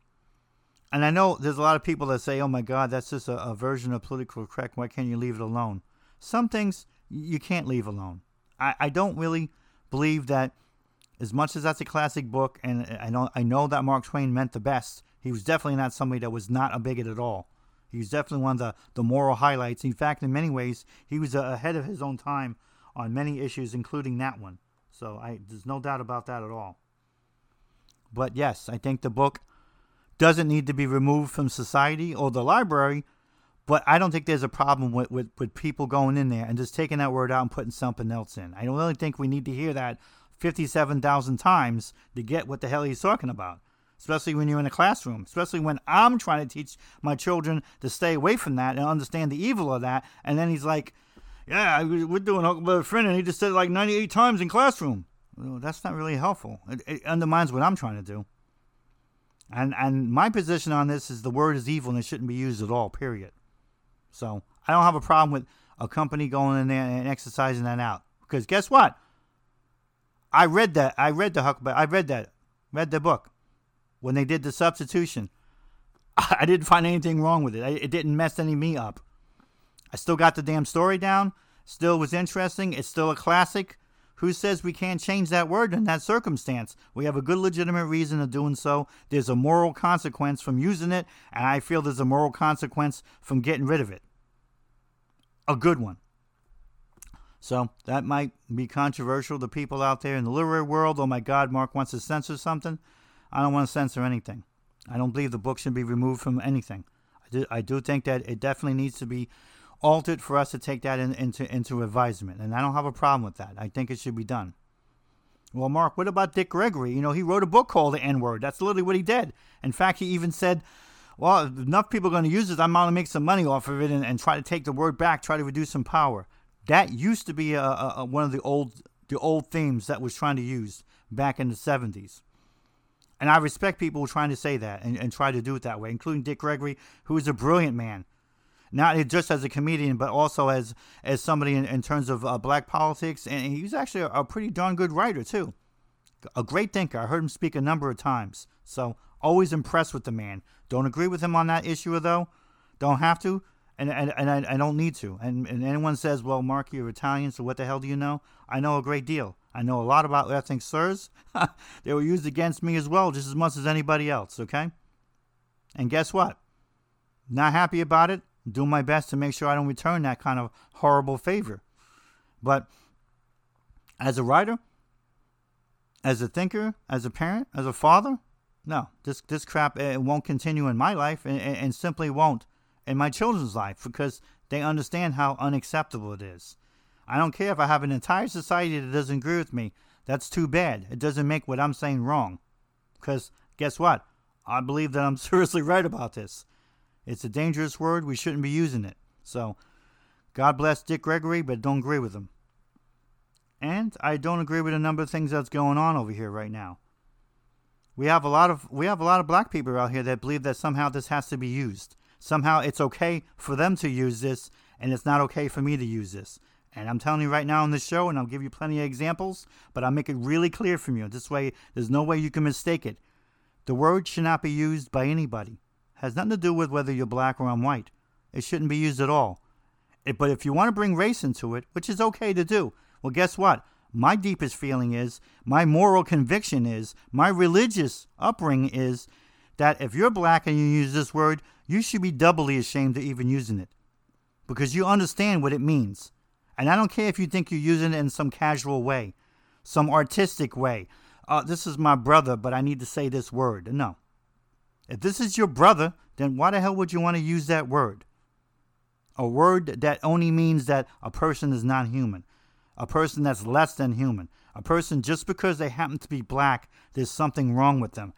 And I know there's a lot of people that say, oh my God, that's just a, a version of political correct. Why can't you leave it alone? Some things you can't leave alone. I, I don't really believe that as much as that's a classic book, and I know I know that Mark Twain meant the best. He was definitely not somebody that was not a bigot at all. He was definitely one of the, the moral highlights. In fact, in many ways, he was uh, ahead of his own time on many issues, including that one. So I, there's no doubt about that at all. But yes, I think the book doesn't need to be removed from society or the library but I don't think there's a problem with, with, with people going in there and just taking that word out and putting something else in. I don't really think we need to hear that 57,000 times to get what the hell he's talking about, especially when you're in a classroom, especially when I'm trying to teach my children to stay away from that and understand the evil of that. And then he's like, yeah, we're doing Huckleberry Finn, and he just said it like 98 times in classroom. Well, that's not really helpful. It, it undermines what I'm trying to do. And, and my position on this is the word is evil and it shouldn't be used at all, period. So I don't have a problem with a company going in there and exercising that out. Because guess what? I read that. I read the Huckleberry. I read that. Read the book. when they did the substitution. [laughs] I didn't find anything wrong with it. It didn't mess any me up. I still got the damn story down. Still was interesting. It's still a classic. Who says we can't change that word in that circumstance? We have a good legitimate reason of doing so. There's a moral consequence from using it, and I feel there's a moral consequence from getting rid of it. A good one. So that might be controversial to people out there in the literary world. Oh my God, Mark wants to censor something. I don't want to censor anything. I don't believe the book should be removed from anything. I do, I do think that it definitely needs to be altered for us to take that in, into into advisement, and I don't have a problem with that. I think it should be done. Well, Mark, what about Dick Gregory? You know, he wrote a book called The N Word. That's literally what he did. In fact, he even said, "Well, enough people are going to use this. I'm going to make some money off of it and, and try to take the word back, try to reduce some power." That used to be a, a, one of the old the old themes that was trying to use back in the 70s. And I respect people trying to say that and, and try to do it that way, including Dick Gregory, who is a brilliant man not just as a comedian, but also as as somebody in, in terms of uh, black politics. And he's actually a, a, pretty darn good writer too, a great thinker. I heard him speak a number of times, so always impressed with the man. Don't agree with him on that issue though. Don't have to, and and, and I, I don't need to. And, and anyone says, "Well, Mark, you're Italian, so what the hell do you know?" I know a great deal. I know a lot about ethnic slurs. [laughs] they were used against me as well, just as much as anybody else. Okay. And guess what? Not happy about it do my best to make sure I don't return that kind of horrible favor. But as a writer, as a thinker, as a parent, as a father, no, this this crap it won't continue in my life and, and simply won't in my children's life because they understand how unacceptable it is. I don't care if I have an entire society that doesn't agree with me. That's too bad. It doesn't make what I'm saying wrong. Because guess what? I believe that I'm [laughs] seriously right about this. It's a dangerous word. We shouldn't be using it. So, God bless Dick Gregory, but don't agree with him. And I don't agree with a number of things that's going on over here right now. We have a lot of we have a lot of black people out here that believe that somehow this has to be used. Somehow it's okay for them to use this and it's not okay for me to use this. And I'm telling you right now on this show, and I'll give you plenty of examples, but I'll make it really clear from you. This way, there's no way you can mistake it. The word should not be used by anybody has nothing to do with whether you're black or I'm white. It shouldn't be used at all. It, but if you want to bring race into it, which is okay to do, well, guess what? My deepest feeling is, my moral conviction is, my religious upbringing is that if you're black and you use this word, you should be doubly ashamed of even using it because you understand what it means. And I don't care if you think you're using it in some casual way, some artistic way. Uh, this is my brother, but I need to say this word. No. If this is your brother, then why the hell would you want to use that word? A word that only means that a person is not human, a person that's less than human, a person just because they happen to be black, there's something wrong with them.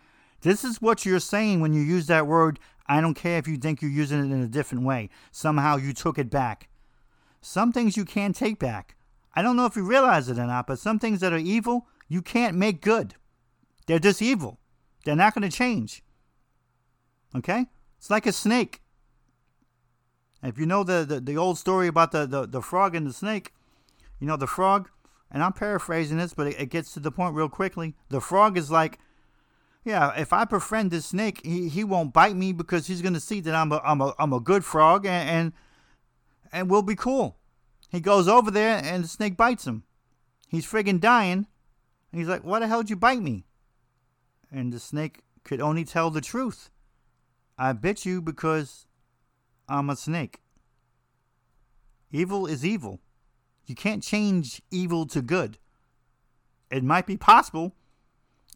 This is what you're saying when you use that word. I don't care if you think you're using it in a different way. Somehow you took it back. Some things you can't take back. I don't know if you realize it or not, but some things that are evil, you can't make good. They're just evil. They're not going to change. Okay? It's like a snake. If you know the, the, the old story about the, the, the frog and the snake, you know, the frog, and I'm paraphrasing this, but it, it gets to the point real quickly. The frog is like, yeah, if I befriend this snake, he, he won't bite me because he's going to see that I'm a, I'm a, I'm a good frog and, and, and we'll be cool. He goes over there and the snake bites him. He's friggin' dying. And he's like, why the hell did you bite me? And the snake could only tell the truth. I bit you because I'm a snake. Evil is evil. You can't change evil to good. It might be possible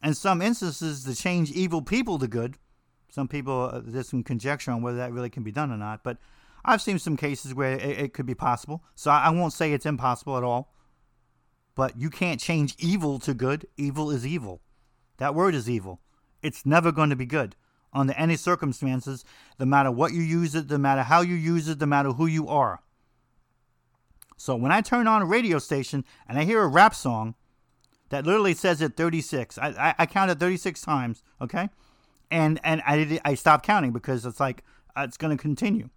in some instances to change evil people to good. Some people, uh, there's some conjecture on whether that really can be done or not, but I've seen some cases where it, it could be possible. So I, I won't say it's impossible at all. But you can't change evil to good. Evil is evil. That word is evil. It's never going to be good under any circumstances, no matter what you use it, no matter how you use it, no matter who you are. So when I turn on a radio station and I hear a rap song that literally says it 36, I, I, I counted 36 times, okay? And and I I stopped counting because it's like uh, it's going to continue.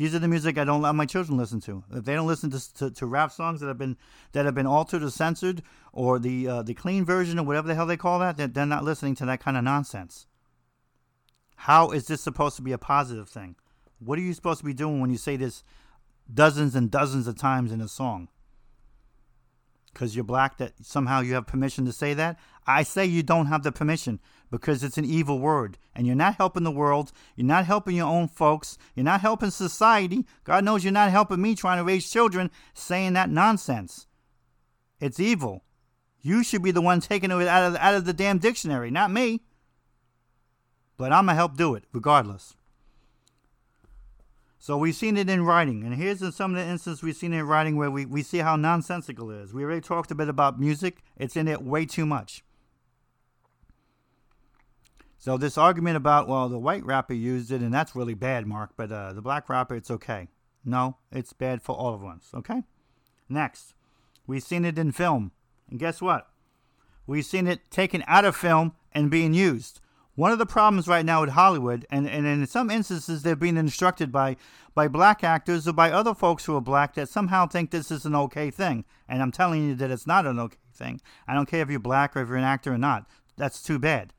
These are the music I don't let my children listen to. If they don't listen to, to, to rap songs that have been that have been altered or censored, or the uh, the clean version or whatever the hell they call that, they're, they're not listening to that kind of nonsense. How is this supposed to be a positive thing? What are you supposed to be doing when you say this dozens and dozens of times in a song? Because you're black, that somehow you have permission to say that? I say you don't have the permission because it's an evil word. And you're not helping the world. You're not helping your own folks. You're not helping society. God knows you're not helping me trying to raise children saying that nonsense. It's evil. You should be the one taking it out of, out of the damn dictionary, not me. But I'm going to help do it regardless. So we've seen it in writing, and here's some of the instances we've seen in writing where we, we see how nonsensical it is. We already talked a bit about music, it's in it way too much. So this argument about, well, the white rapper used it, and that's really bad, Mark, but uh, the black rapper, it's okay. No, it's bad for all of us, okay? Next, we've seen it in film, and guess what? We've seen it taken out of film and being used. One of the problems right now with Hollywood, and, and in some instances they're being instructed by, by black actors or by other folks who are black that somehow think this is an okay thing. And I'm telling you that it's not an okay thing. I don't care if you're black or if you're an actor or not. That's too bad.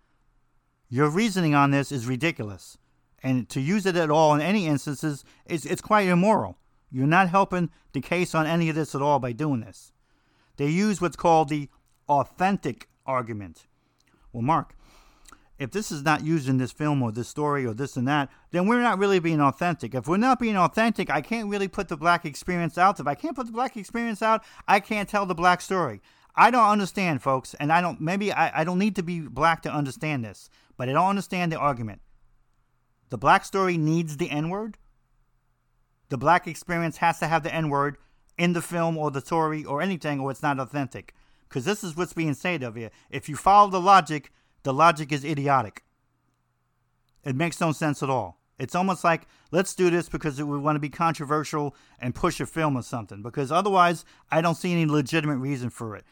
Your reasoning on this is ridiculous. And to use it at all in any instances is it's quite immoral. You're not helping the case on any of this at all by doing this. They use what's called the authentic argument. Well, Mark, if this is not used in this film or this story or this and that, then we're not really being authentic. If we're not being authentic, I can't really put the black experience out. If I can't put the black experience out, I can't tell the black story. I don't understand, folks, and I don't maybe I, I don't need to be black to understand this, but I don't understand the argument. The black story needs the N-word. The black experience has to have the N-word in the film or the story or anything, or it's not authentic. Because this is what's being said of here. If you follow the logic, the logic is idiotic. It makes no sense at all. It's almost like let's do this because we want to be controversial and push a film or something. Because otherwise, I don't see any legitimate reason for it.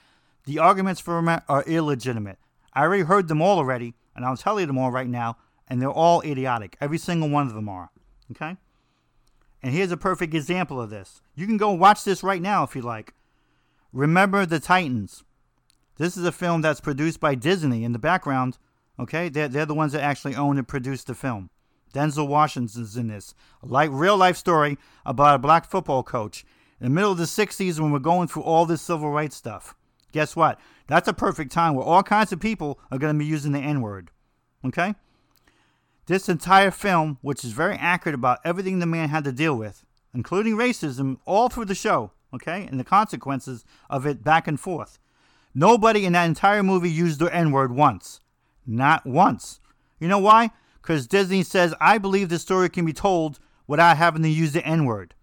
The arguments for are illegitimate. I already heard them all already, and I'll tell you them all right now, and they're all idiotic. Every single one of them are. Okay? And here's a perfect example of this. You can go watch this right now if you like. Remember the Titans. This is a film that's produced by Disney in the background. Okay, they're, they're the ones that actually own and produce the film. Denzel Washington's in this. A like real life story about a black football coach in the middle of the 60s when we're going through all this civil rights stuff. Guess what? That's a perfect time where all kinds of people are going to be using the N word. Okay? This entire film, which is very accurate about everything the man had to deal with, including racism, all through the show, okay, and the consequences of it back and forth. Nobody in that entire movie used the N word once. Not once. You know why? Because Disney says, I believe the story can be told without having to use the N word.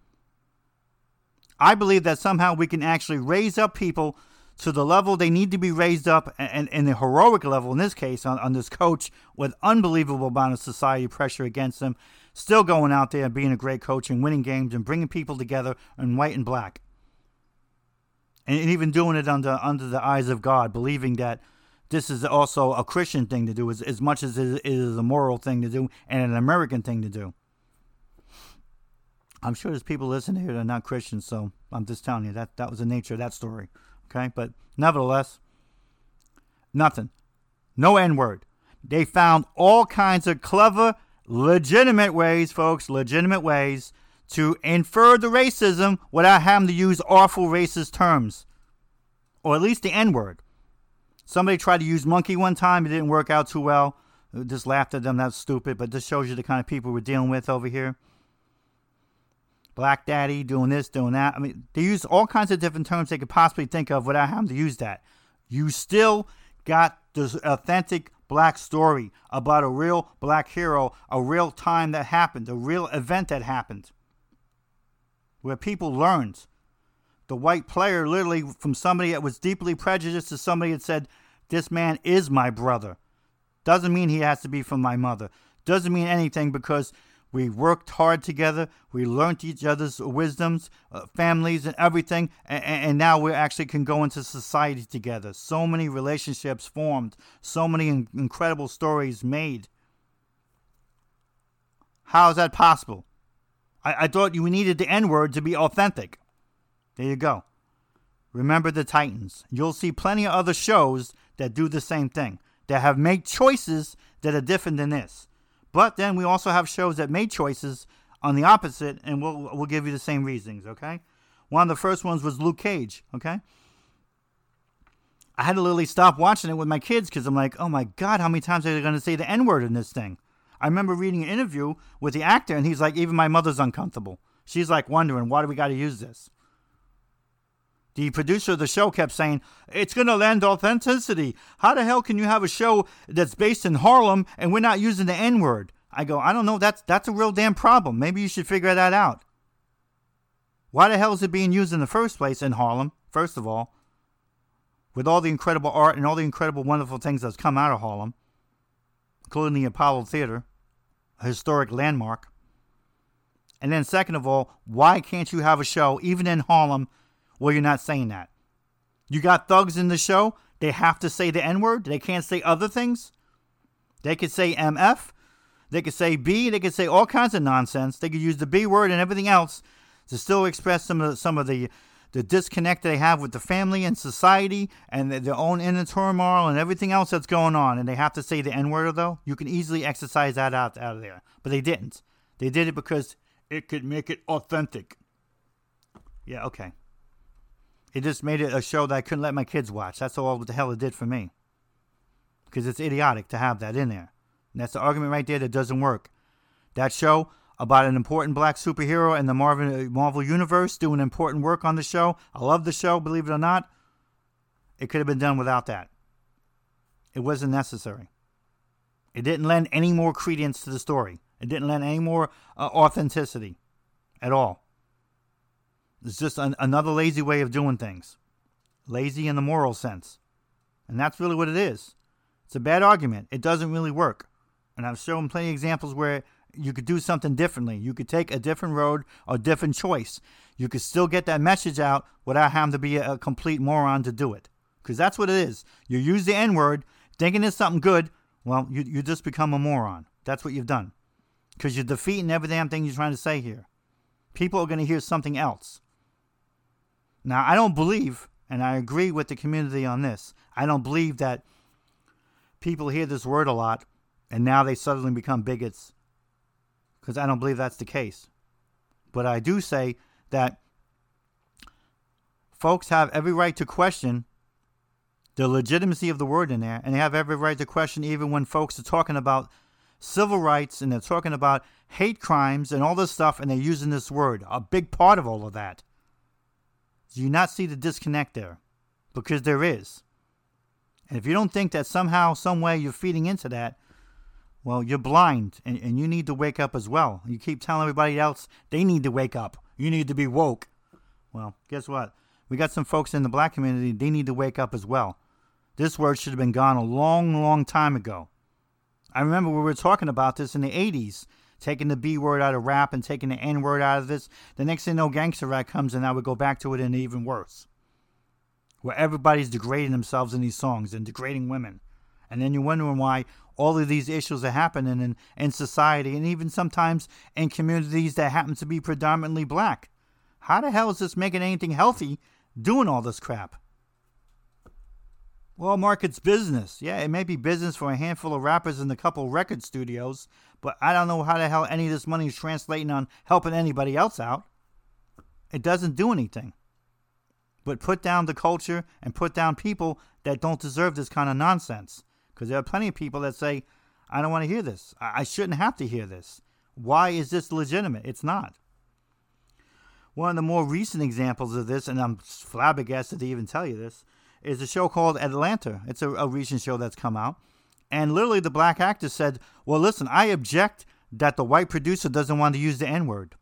I believe that somehow we can actually raise up people to the level they need to be raised up, and, and the heroic level in this case on, on this coach with unbelievable amount of society pressure against him, still going out there and being a great coach and winning games and bringing people together in white and black and even doing it under under the eyes of God, believing that this is also a Christian thing to do, as, as much as it is a moral thing to do and an American thing to do. I'm sure there's people listening here that are not Christians, so I'm just telling you that that was the nature of that story. Okay, but nevertheless, nothing, no N word. They found all kinds of clever, legitimate ways, folks, legitimate ways to infer the racism without having to use awful racist terms, or at least the N word. Somebody tried to use monkey one time, it didn't work out too well. Just laughed at them, that's stupid, but this shows you the kind of people we're dealing with over here. Black Daddy doing this, doing that. I mean, they use all kinds of different terms they could possibly think of without having to use that. You still got this authentic black story about a real black hero, a real time that happened, a real event that happened where people learned. The white player literally from somebody that was deeply prejudiced to somebody that said, This man is my brother. Doesn't mean he has to be from my mother. Doesn't mean anything because we worked hard together. We learned each other's wisdoms, uh, families, and everything. And, and, now we actually can go into society together. So many relationships formed, so many in- incredible stories made. How is that possible? I, I thought you needed the N word to be authentic. There you go. Remember the Titans. You'll see plenty of other shows that do the same thing, that have made choices that are different than this. But then we also have shows that made choices on the opposite, and we'll, we'll give you the same reasons, okay? One of the first ones was Luke Cage, okay? I had to literally stop watching it with my kids because I'm like, oh my God, how many times are they going to say the N word in this thing? I remember reading an interview with the actor, and he's like, even my mother's uncomfortable. She's like wondering, why do we got to use this? The producer of the show kept saying, It's going to lend authenticity. How the hell can you have a show that's based in Harlem and we're not using the N word? I go, I don't know. That's, that's a real damn problem. Maybe you should figure that out. Why the hell is it being used in the first place in Harlem, first of all, with all the incredible art and all the incredible, wonderful things that's come out of Harlem, including the Apollo Theater, a historic landmark? And then, second of all, why can't you have a show, even in Harlem, well, you're not saying that. You got thugs in the show. They have to say the N word. They can't say other things. They could say MF. They could say B. They could say all kinds of nonsense. They could use the B word and everything else to still express some of the, some of the the disconnect they have with the family and society and their own inner turmoil and everything else that's going on. And they have to say the N word though. You can easily exercise that out out of there, but they didn't. They did it because it could make it authentic. Yeah. Okay. It just made it a show that I couldn't let my kids watch. That's all what the hell it did for me. Because it's idiotic to have that in there. And that's the argument right there that doesn't work. That show about an important black superhero in the Marvel, Marvel Universe doing important work on the show. I love the show, believe it or not. It could have been done without that. It wasn't necessary. It didn't lend any more credence to the story. It didn't lend any more uh, authenticity at all. It's just an, another lazy way of doing things. Lazy in the moral sense. And that's really what it is. It's a bad argument. It doesn't really work. And I've shown plenty of examples where you could do something differently. You could take a different road or different choice. You could still get that message out without having to be a, complete moron to do it. Because that's what it is. You use the N word thinking it's something good. Well, you, you just become a moron. That's what you've done. Because you're defeating every damn thing you're trying to say here. People are going to hear something else. Now, I don't believe, and I agree with the community on this, I don't believe that people hear this word a lot and now they suddenly become bigots because I don't believe that's the case. But I do say that folks have every right to question the legitimacy of the word in there, and they have every right to question even when folks are talking about civil rights and they're talking about hate crimes and all this stuff, and they're using this word. A big part of all of that. Do you not see the disconnect there? Because there is. And if you don't think that somehow, some way you're feeding into that, well, you're blind and, and you need to wake up as well. You keep telling everybody else they need to wake up. You need to be woke. Well, guess what? We got some folks in the black community, they need to wake up as well. This word should have been gone a long, long time ago. I remember we were talking about this in the 80s taking the B word out of rap and taking the N word out of this. The next thing no Gangster Rap comes and I would go back to it and even worse. Where everybody's degrading themselves in these songs and degrading women. And then you're wondering why all of these issues are happening in, in society and even sometimes in communities that happen to be predominantly black. How the hell is this making anything healthy doing all this crap? Well, Mark, it's business. Yeah, it may be business for a handful of rappers and a couple record studios, but I don't know how the hell any of this money is translating on helping anybody else out. It doesn't do anything. But put down the culture and put down people that don't deserve this kind of nonsense. Because there are plenty of people that say, I don't want to hear this. I shouldn't have to hear this. Why is this legitimate? It's not. One of the more recent examples of this, and I'm flabbergasted to even tell you this, is a show called Atlanta. It's a, a recent show that's come out. And literally, the black actor said, Well, listen, I object that the white producer doesn't want to use the N word.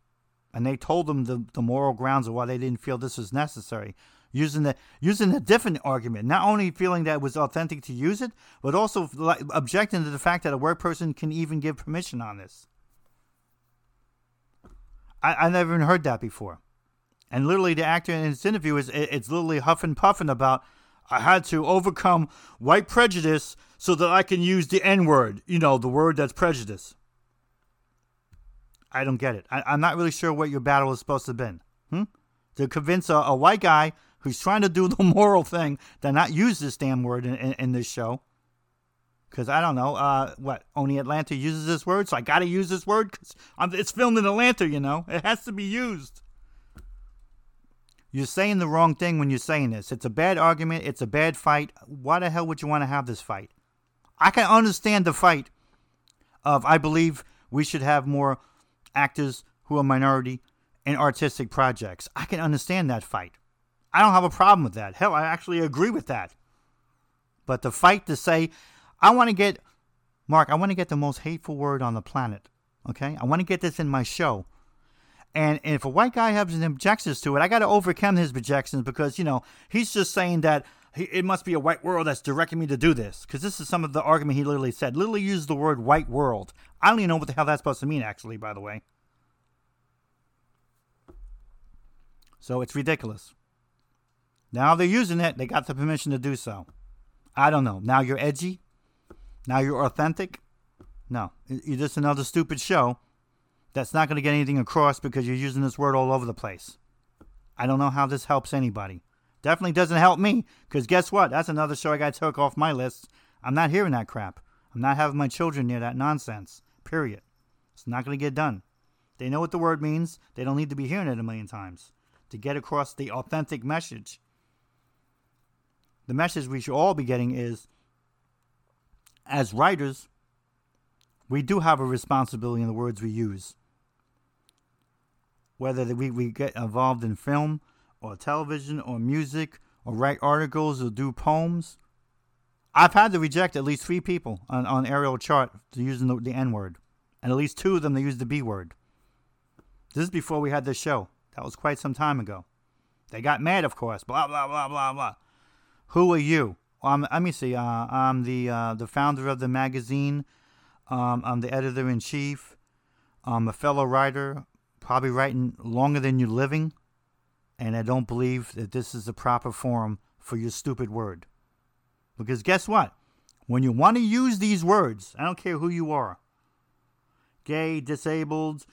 And they told them the, the moral grounds of why they didn't feel this was necessary. Using the using a different argument, not only feeling that it was authentic to use it, but also objecting to the fact that a white person can even give permission on this. I, I never even heard that before. And literally, the actor in this interview is it's literally huffing puffing about I had to overcome white prejudice so that I can use the N word, you know, the word that's prejudice. I don't get it. I, am not really sure what your battle is supposed to have been. Hmm? To convince a, a, white guy who's trying to do the [laughs] moral thing to not use this damn word in, in, in this show. Because I don't know, uh, what, only Atlanta uses this word, so I got to use this word because it's filmed in Atlanta, you know? It has to be used. You're saying the wrong thing when you're saying this. It's a bad argument. It's a bad fight. Why the hell would you want to have this fight? I can understand the fight of I believe we should have more actors who are minority in artistic projects. I can understand that fight. I don't have a problem with that. Hell, I actually agree with that. But the fight to say, I want to get, Mark, I want to get the most hateful word on the planet. Okay? I want to get this in my show. And, and if a white guy has objections to it, I got to overcome his objections because, you know, he's just saying that he, it must be a white world that's directing me to do this. Because this is some of the argument he literally said. Literally used the word white world. I don't even know what the hell that's supposed to mean, actually, by the way. So it's ridiculous. Now they're using it. They got the permission to do so. I don't know. Now you're edgy. Now you're authentic. No, you're just another stupid show that's not going to get anything across because you're using this word all over the place. I don't know how this helps anybody. Definitely doesn't help me because guess what? That's another show I got took off my list. I'm not hearing that crap. I'm not having my children near that nonsense. Period. It's not going to get done. They know what the word means. They don't need to be hearing it a million times to get across the authentic message. The message we should all be getting is as writers, we do have a responsibility in the words we use whether we, we get involved in film or television or music or write articles or do poems. I've had to reject at least three people on, on Ariel chart using the, the N word, and at least two of them they used the B word. This is before we had this show. That was quite some time ago. They got mad, of course. Blah blah blah blah blah. Who are you? Um, let me see. Uh, I'm the uh, the founder of the magazine. Um, I'm the editor in chief. I'm a fellow writer probably writing longer than you're living, and I don't believe that this is the proper forum for your stupid word. Because guess what? When you want to use these words, I don't care who you are gay, disabled,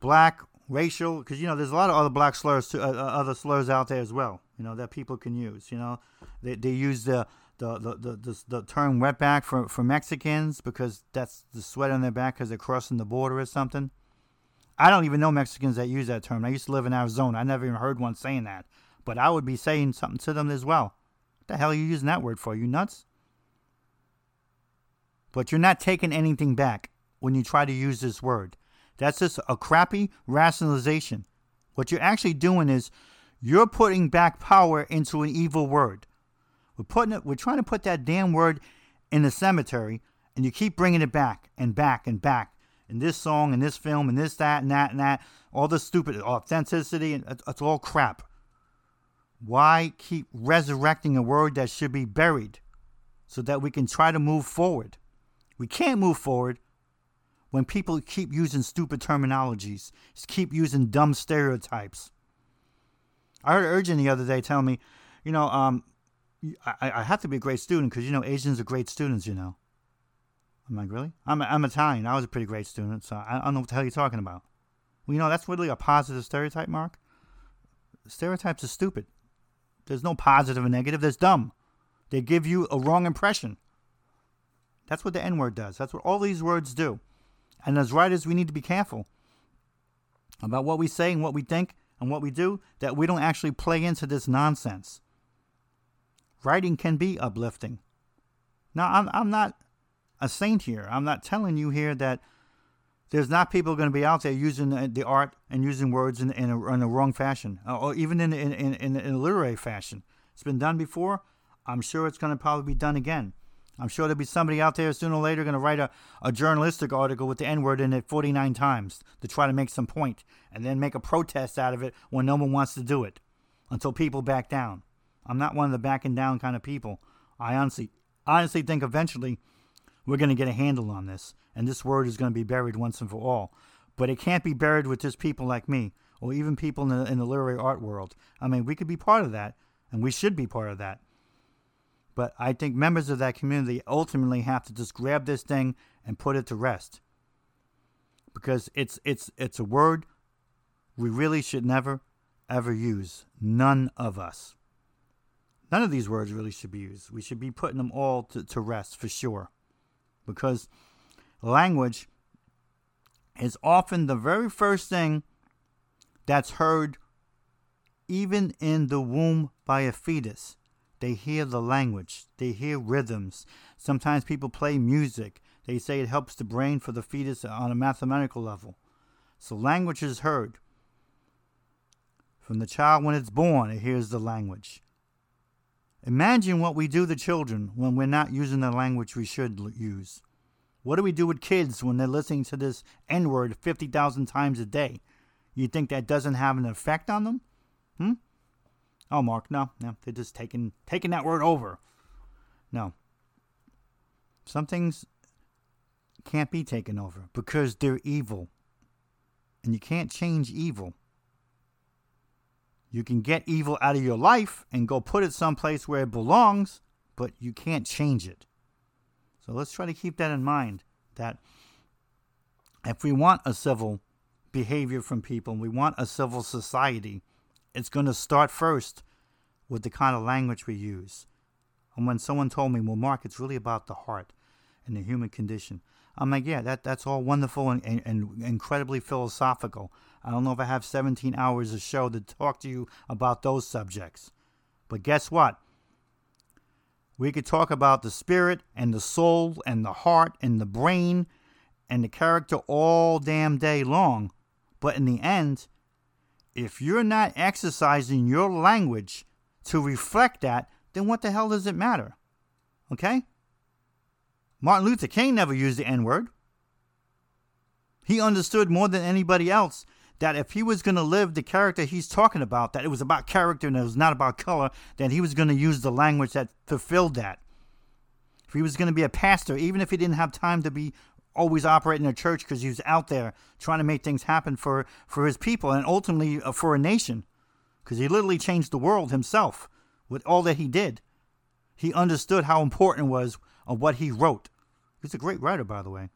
black, racial, because you know there's a lot of other black slurs, to, uh, uh, other slurs out there as well. You know that people can use. You know, they they use the the the the, the, the term wetback for for Mexicans because that's the sweat on their back because they're crossing the border or something. I don't even know Mexicans that use that term. I used to live in Arizona. I never even heard one saying that. But I would be saying something to them as well. What the hell are you using that word for? You nuts? But you're not taking anything back when you try to use this word. That's just a crappy rationalization. What you're actually doing is you're putting back power into an evil word. We're putting it. We're trying to put that damn word in the cemetery, and you keep bringing it back and back and back. In this song, in this film, and this, that, and that, and that, all the stupid authenticity, and it's all crap. Why keep resurrecting a word that should be buried so that we can try to move forward? We can't move forward when people keep using stupid terminologies, keep using dumb stereotypes. I heard Urgent the other day tell me, you know, um, I, I have to be a great student because you know Asians are great students. You know. I'm like, really? I'm I'm Italian. I was a pretty great student, so I, I don't know what the hell you're talking about. Well, you know, that's really a positive stereotype, Mark. Stereotypes are stupid. There's no positive or negative. There's dumb. They give you a wrong impression. That's what the N word does. That's what all these words do. And as writers, we need to be careful about what we say and what we think and what we do, that we don't actually play into this nonsense writing can be uplifting. Now, I'm, I'm not a saint here. I'm not telling you here that there's not people going to be out there using the art and using words in, in, a, in a wrong fashion, or even in, in, in, in a literary fashion. It's been done before. I'm sure it's going to probably be done again. I'm sure there'll be somebody out there sooner or later going to write a, a journalistic article with the N word in it 49 times to try to make some point and then make a protest out of it when no one wants to do it until people back down. I'm not one of the backing down kind of people. I honestly, honestly think eventually we're going to get a handle on this, and this word is going to be buried once and for all. But it can't be buried with just people like me, or even people in the, in the literary art world. I mean, we could be part of that, and we should be part of that. But I think members of that community ultimately have to just grab this thing and put it to rest. because it's it's it's a word we really should never ever use. None of us. None of these words really should be used. We should be putting them all to, to rest for sure. Because language is often the very first thing that's heard even in the womb by a fetus. They hear the language, they hear rhythms. Sometimes people play music. They say it helps the brain for the fetus on a mathematical level. So language is heard. From the child when it's born, it hears the language. Imagine what we do to children when we're not using the language we should use. What do we do with kids when they're listening to this N word 50,000 times a day? You think that doesn't have an effect on them? Hmm? Oh, Mark, no, no, they're just taking taking that word over. No. Some things can't be taken over because they're evil. And you can't change evil. You can get evil out of your life and go put it someplace where it belongs, but you can't change it. So let's try to keep that in mind that if we want a civil behavior from people, we want a civil society, it's going to start first with the kind of language we use. And when someone told me, well, Mark, it's really about the heart and the human condition, I'm like, yeah, that, that's all wonderful and, and, and incredibly philosophical. I don't know if I have 17 hours of show to talk to you about those subjects. But guess what? We could talk about the spirit and the soul and the heart and the brain and the character all damn day long. But in the end, if you're not exercising your language to reflect that, then what the hell does it matter? Okay? Martin Luther King never used the N word. He understood more than anybody else that if he was going to live the character he's talking about, that it was about character and it was not about color, then he was going to use the language that fulfilled that. If he was going to be a pastor, even if he didn't have time to be always operating in a church because he was out there trying to make things happen for, for his people and ultimately uh, for a nation, because he literally changed the world himself with all that he did. He understood how important it was of what he wrote. He's a great writer, by the way.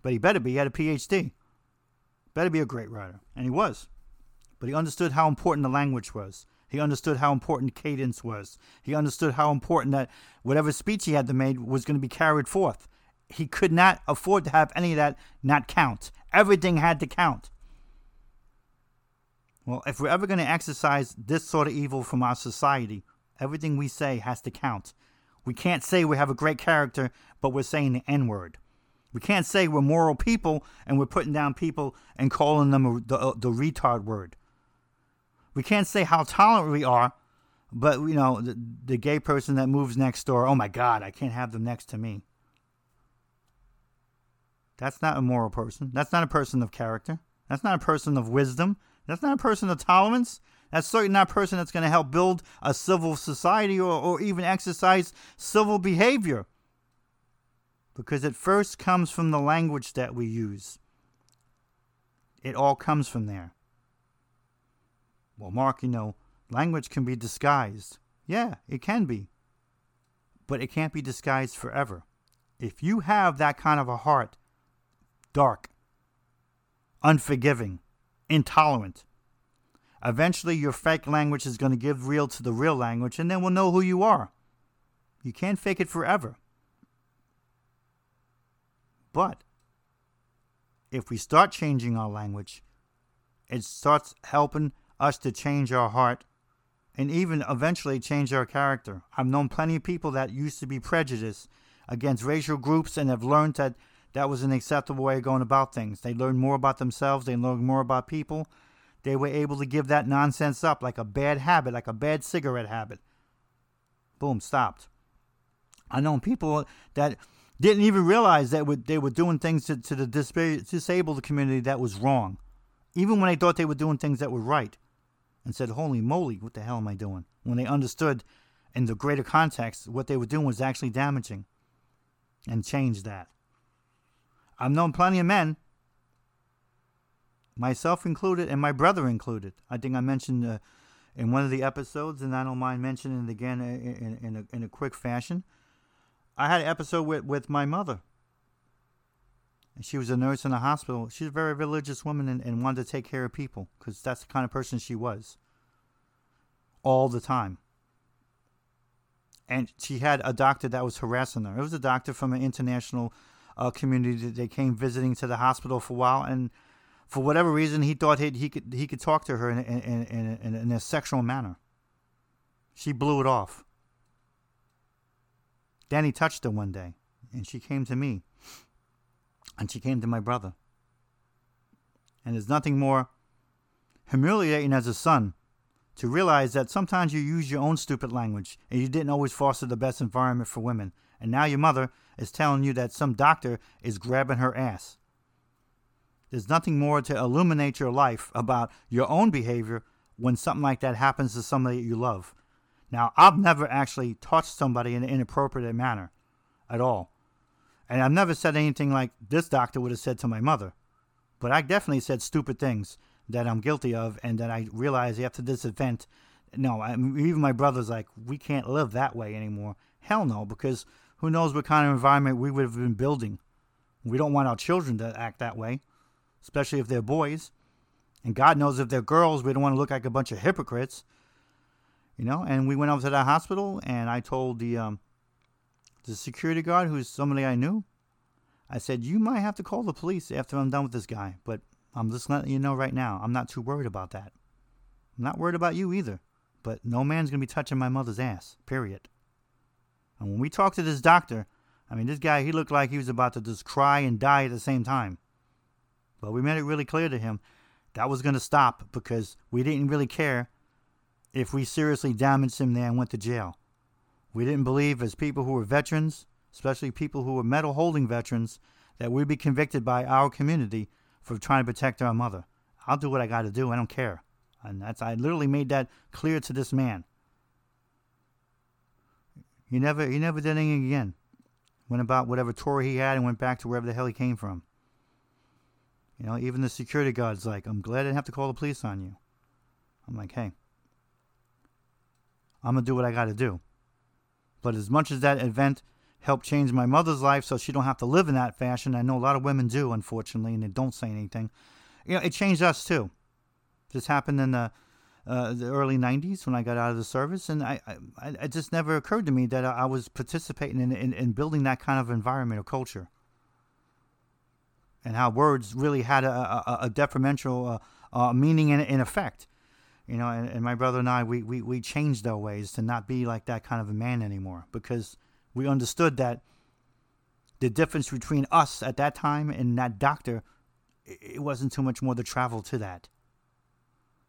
But he better be. He had a PhD. Better be a great writer. And he was. But he understood how important the language was. He understood how important cadence was. He understood how important that whatever speech he had to make was going to be carried forth. He could not afford to have any of that not count. Everything had to count. Well, if we're ever going to exercise this sort of evil from our society, everything we say has to count. We can't say we have a great character, but we're saying the N word. We can't say we're moral people and we're putting down people and calling them the, the retard word. We can't say how tolerant we are, but you know the, the gay person that moves next door. Oh my God, I can't have them next to me. That's not a moral person. That's not a person of character. That's not a person of wisdom. That's not a person of tolerance. That's certainly not a person that's going to help build a civil society or, or even exercise civil behavior because it first comes from the language that we use. It all comes from there. Well, Mark, you know, language can be disguised. Yeah, it can be. But it can't be disguised forever. If you have that kind of a heart, dark, unforgiving, intolerant, eventually your fake language is going to give real to the real language, and then we'll know who you are. You can't fake it forever. But if we start changing our language, it starts helping us to change our heart and even eventually change our character. I've known plenty of people that used to be prejudiced against racial groups and have learned that that was an acceptable way of going about things. They learned more about themselves, they learned more about people. They were able to give that nonsense up like a bad habit, like a bad cigarette habit. Boom, stopped. I know people that didn't even realize that they were doing things to, to the disabled community that was wrong, even when they thought they were doing things that were right, and said, "Holy moly, what the hell am I doing?" When they understood, in the greater context, what they were doing was actually damaging, and changed that. I've known plenty of men, myself included, and my brother included. I think I mentioned uh, in one of the episodes, and I don't mind mentioning it again in, in, in, a, in a quick fashion I had an episode with, with my mother. She was a nurse in a hospital. She's a very religious woman and, and wanted to take care of people because that's the kind of person she was. All the time. And she had a doctor that was harassing her. It was a doctor from an international uh, community that they came visiting to the hospital for a while, and for whatever reason, he thought he he could he could talk to her in in, in, in, in a sexual manner. She blew it off. Danny touched her one day, and she came to me, and she came to my brother. And there's nothing more humiliating as a son to realize that sometimes you use your own stupid language and you didn't always foster the best environment for women. And now your mother is telling you that some doctor is grabbing her ass. There's nothing more to illuminate your life about your own behavior when something like that happens to somebody you love. Now, I've never actually touched somebody in an inappropriate manner at all. And I've never said anything like this doctor would have said to my mother. But I definitely said stupid things that I'm guilty of and that I realized after this event. No, I, even my brother's like, we can't live that way anymore. Hell no, because who knows what kind of environment we would have been building. We don't want our children to act that way, especially if they're boys. And God knows if they're girls, we don't want to look like a bunch of hypocrites you know. And we went over to that hospital, and I told the um, the security guard, who's somebody I knew, I said, "You might have to call the police after I'm done with this guy, but I'm just letting you know right now, I'm not too worried about that. I'm not worried about you either, but no man's gonna be touching my mother's ass. Period." And when we talked to this doctor, I mean, this guy, he looked like he was about to just cry and die at the same time. But we made it really clear to him that was going to stop because we didn't really care if we seriously damaged him there and went to jail. We didn't believe, as people who were veterans, especially people who were medal holding veterans, that we'd be convicted by our community for trying to protect our mother. I'll do what I got to do. I don't care. And that's I literally made that clear to this man. He never he never did anything again. Went about whatever tour he had and went back to wherever the hell he came from. You know, even the security guard's like, I'm glad I didn't have to call the police on you. I'm like, hey, I'm to do what I got to do. But as much as that event helped change my mother's life so she don't have to live in that fashion, I know a lot of women do, unfortunately, and they don't say anything. You know, it changed us too. This happened in the, uh, the early 90s when I got out of the service, and I, I, it just never occurred to me that I was participating in, in, in building that kind of environment or culture. And how words really had a, a, a detrimental uh, uh, meaning and, effect you know, and, and my brother and I, we, we, we changed our ways to not be like that kind of a man anymore because we understood that the difference between us at that time and that doctor, it wasn't too much more to travel to that.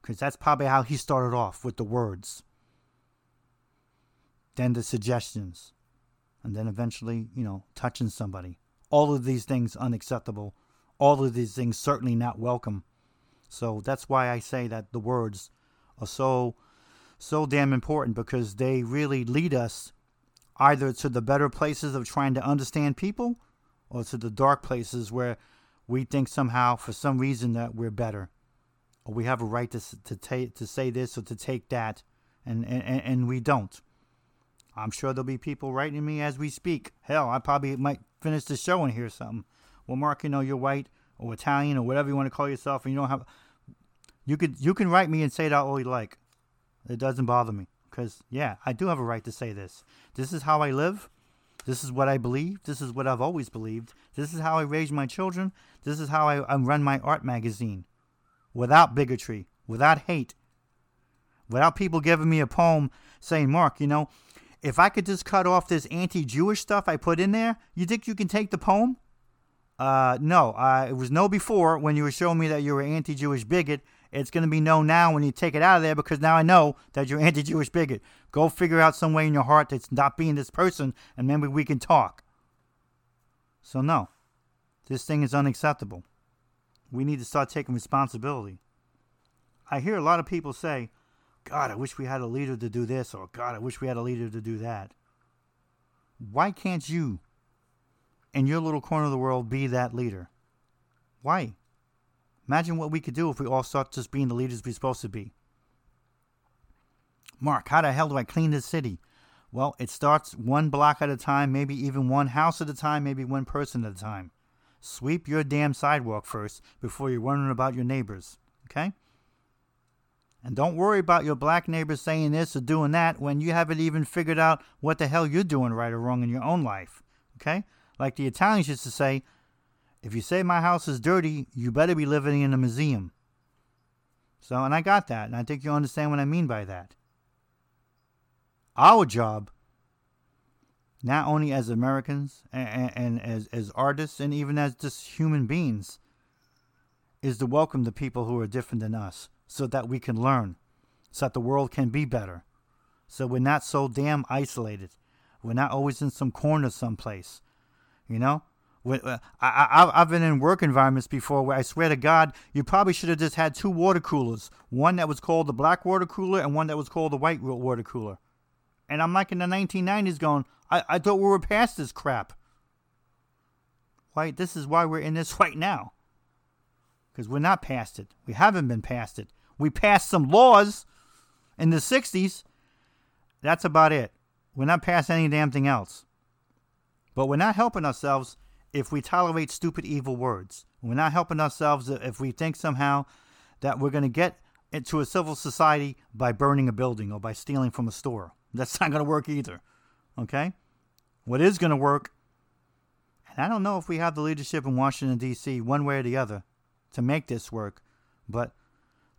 Because that's probably how he started off with the words, then the suggestions, and then eventually, you know, touching somebody. All of these things unacceptable. All of these things certainly not welcome. So that's why I say that the words are so so damn important because they really lead us either to the better places of trying to understand people or to the dark places where we think somehow for some reason that we're better. Or we have a right to to take to say this or to take that and and, and we don't. I'm sure there'll be people writing me as we speak. Hell i probably might finish the show and hear something. Well mark you know you're white or italian or whatever you want to call yourself and you don't have you could you can write me and say that all you like. It doesn't bother me because yeah, I do have a right to say this. This is how I live. This is what I believe. This is what I've always believed. This is how I raise my children. This is how I, run my art magazine, without bigotry, without hate, without people giving me a poem saying, "Mark, you know, if I could just cut off this anti-Jewish stuff I put in there, you think you can take the poem?" Uh, no, uh, it was no before when you were showing me that you were an anti-Jewish bigot, it's going to be no now when you take it out of there because now I know that you're [laughs] anti-Jewish bigot. Go figure out some way in your heart that's not being this person, and maybe we can talk. So no, this thing is unacceptable. We need to start taking responsibility. I hear a lot of people say, God, I wish we had a leader to do this, or God, I wish we had a leader to do that. Why can't you, in your little corner of the world, be that leader? Why? Imagine what we could do if we all start just being the leaders we're supposed to be. Mark, how the hell do I clean this city? Well, it starts one block at a time, maybe even one house at a time, maybe one person at a time. Sweep your damn sidewalk first before you're worrying about your neighbors. Okay? And don't worry about your black neighbors saying this or doing that when you haven't even figured out what the hell you're doing right or wrong in your own life. Okay? Like the Italians used to say, if you say my house is dirty, you better be living in a museum. So, and I got that, and I think you understand what I mean by that. Our job, not only as Americans and, and as, as artists and even as just human beings, is to welcome the people who are different than us so that we can learn, so that the world can be better. So we're not so damn isolated. We're not always in some corner someplace. You know? Uh, I, I've been in work environments before where I swear to God, you probably should have just had two water coolers. One that was called the black water cooler and one that was called the white water cooler. And I'm like in the 1990s going, I, I thought we were past this crap. Right? This is why we're in this [laughs] right now. Because we're not past it. We haven't been past it. We passed some laws in the 60s. That's about it. We're not past any damn thing else. But we're not helping ourselves if we tolerate stupid, evil words. We're not helping ourselves if we think somehow that we're going to get into a civil society by burning a building or by stealing from a store. That's [laughs] not going to work either. Okay? What is going to work, and I don't know if we have the leadership in Washington, D.C., one way or the other, to make this work, but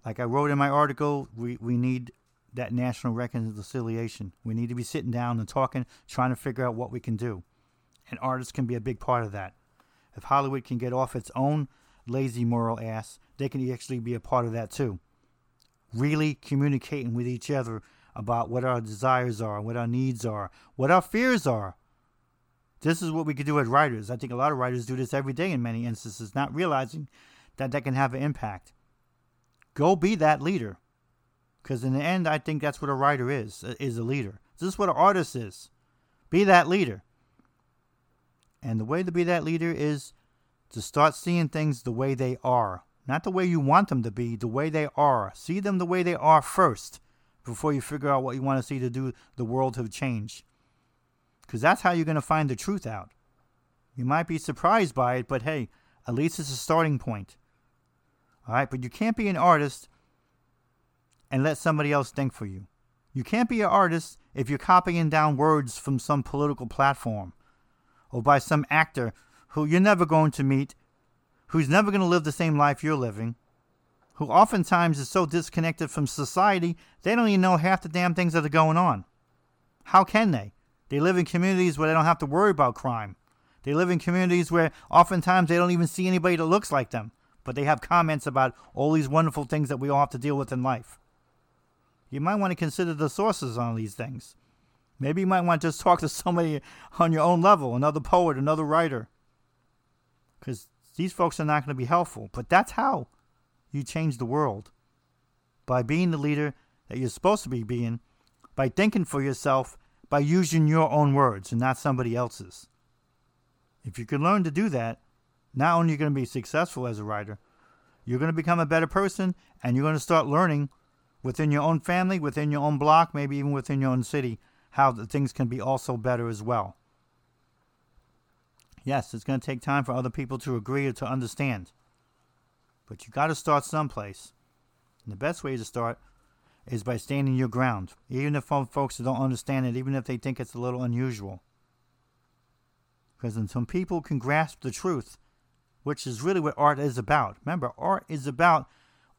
like I wrote in my article, we, we need that national reconciliation. We need to be sitting down and talking, trying to figure out what we can do. And artists can be a big part of that. If Hollywood can get off its own lazy moral ass, they can actually be a part of that too. Really communicating with each other about what our desires are, what our needs are, what our fears are. This is what we could do as writers. I think a lot of writers do this every day in many instances, not realizing that that can have an impact. Go be that leader. Because in the end, I think that's what a writer is, is a leader. This is what an artist is. Be that leader. And the way to be that leader is to start seeing things the way they are. Not the way you want them to be, the way they are. See them the way they are first before you figure out what you want to see to do the world to change. Because that's how you're going to find the truth out. You might be surprised by it, but hey, at least it's a starting point. All right, but you can't be an artist and let somebody else think for you. You can't be an artist if you're copying down words from some political platform or by some actor who you're never going to meet, who's never going to live the same life you're living, who oftentimes is so disconnected from society they don't even know half the damn things that are going on. How can they? They live in communities where they don't have to worry about crime. They live in communities where oftentimes they don't even see anybody that looks like them but they have comments about all these wonderful things that we all have to deal with in life. You might want to consider the sources on these things. Maybe you might want to just talk to somebody on your own level, another poet, another writer. Because these folks are not going to be helpful. But that's how you change the world. By being the leader that you're supposed to be being, by thinking for yourself, by using your own words and not somebody else's. If you can learn to do that, not only are you going to be successful as a writer, you're going to become a better person and you're going to start learning within your own family, within your own block, maybe even within your own city, how things can be also better as well. Yes, it's going to take time for other people to agree or to understand. But you got to start someplace. And the best way to start is by standing your ground, even if folks don't understand it, even if they think it's a little unusual. Because until people can grasp the truth, which is really what art is about. Remember, art is about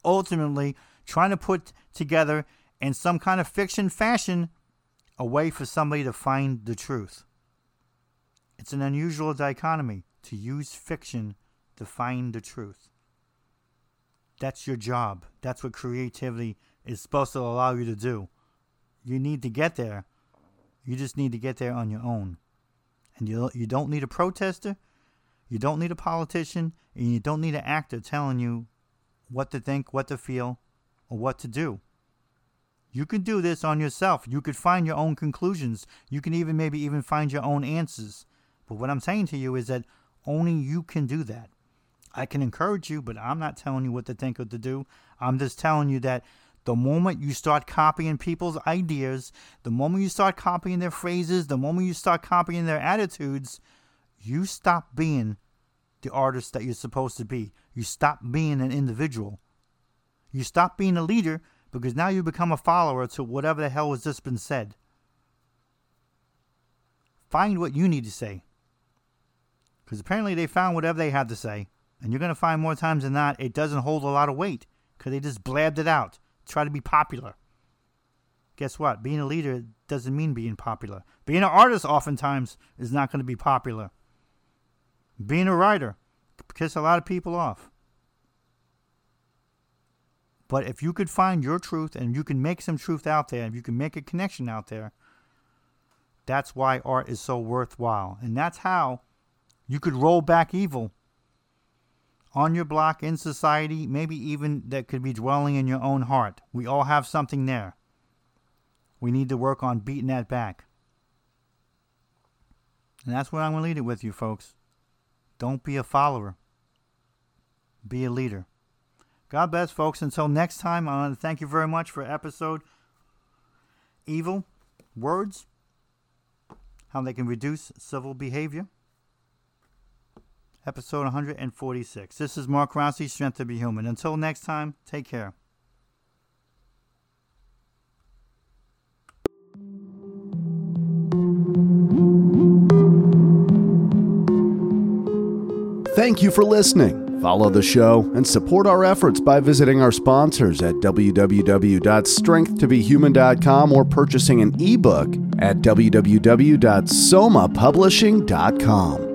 ultimately trying to put together in some kind of fiction fashion a way for somebody to find the truth. It's an unusual dichotomy to use fiction to find the truth. That's your job. That's what creativity is supposed to allow you to do. You need to get there. You just need to get there on your own. And you, you don't need a protester. You don't need a politician and you don't need an actor telling you what to think, what to feel, or what to do. You can do this on yourself. You could find your own conclusions. You can even maybe even find your own answers. But what I'm saying to you is that only you can do that. I can encourage you, but I'm not telling you what to think or to do. I'm just telling you that the moment you start copying people's ideas, the moment you start copying their phrases, the moment you start copying their attitudes, you stop being the artist that you're supposed to be. You stop being an individual. You stop being a leader because now you become a follower to whatever the hell has just been said. Find what you need to say. Because apparently they found whatever they had to say. And you're going to find more times than not, it doesn't hold a lot of weight because they just blabbed it out. Try to be popular. Guess what? Being a leader doesn't mean being popular. Being an artist oftentimes is not going to be popular. Being a writer piss a lot of people off. But if you could find your truth and you can make some truth out there, if you can make a connection out there, that's why art is so worthwhile. And that's how you could roll back evil on your block in society, maybe even that could be dwelling in your own heart. We all have something there. We need to work on beating that back. And that's where I'm going to lead it with you, folks. Don't be a follower, be a leader. God bless, folks. Until next time, I want to thank you very much for episode Evil Words How They Can Reduce Civil Behavior. Episode 146. This is Mark Rossi, Strength to Be Human. Until next time, take care. Thank you for listening. Follow the show and support our efforts by visiting our sponsors at www.strengthtobehuman.com or purchasing an ebook at www.somapublishing.com.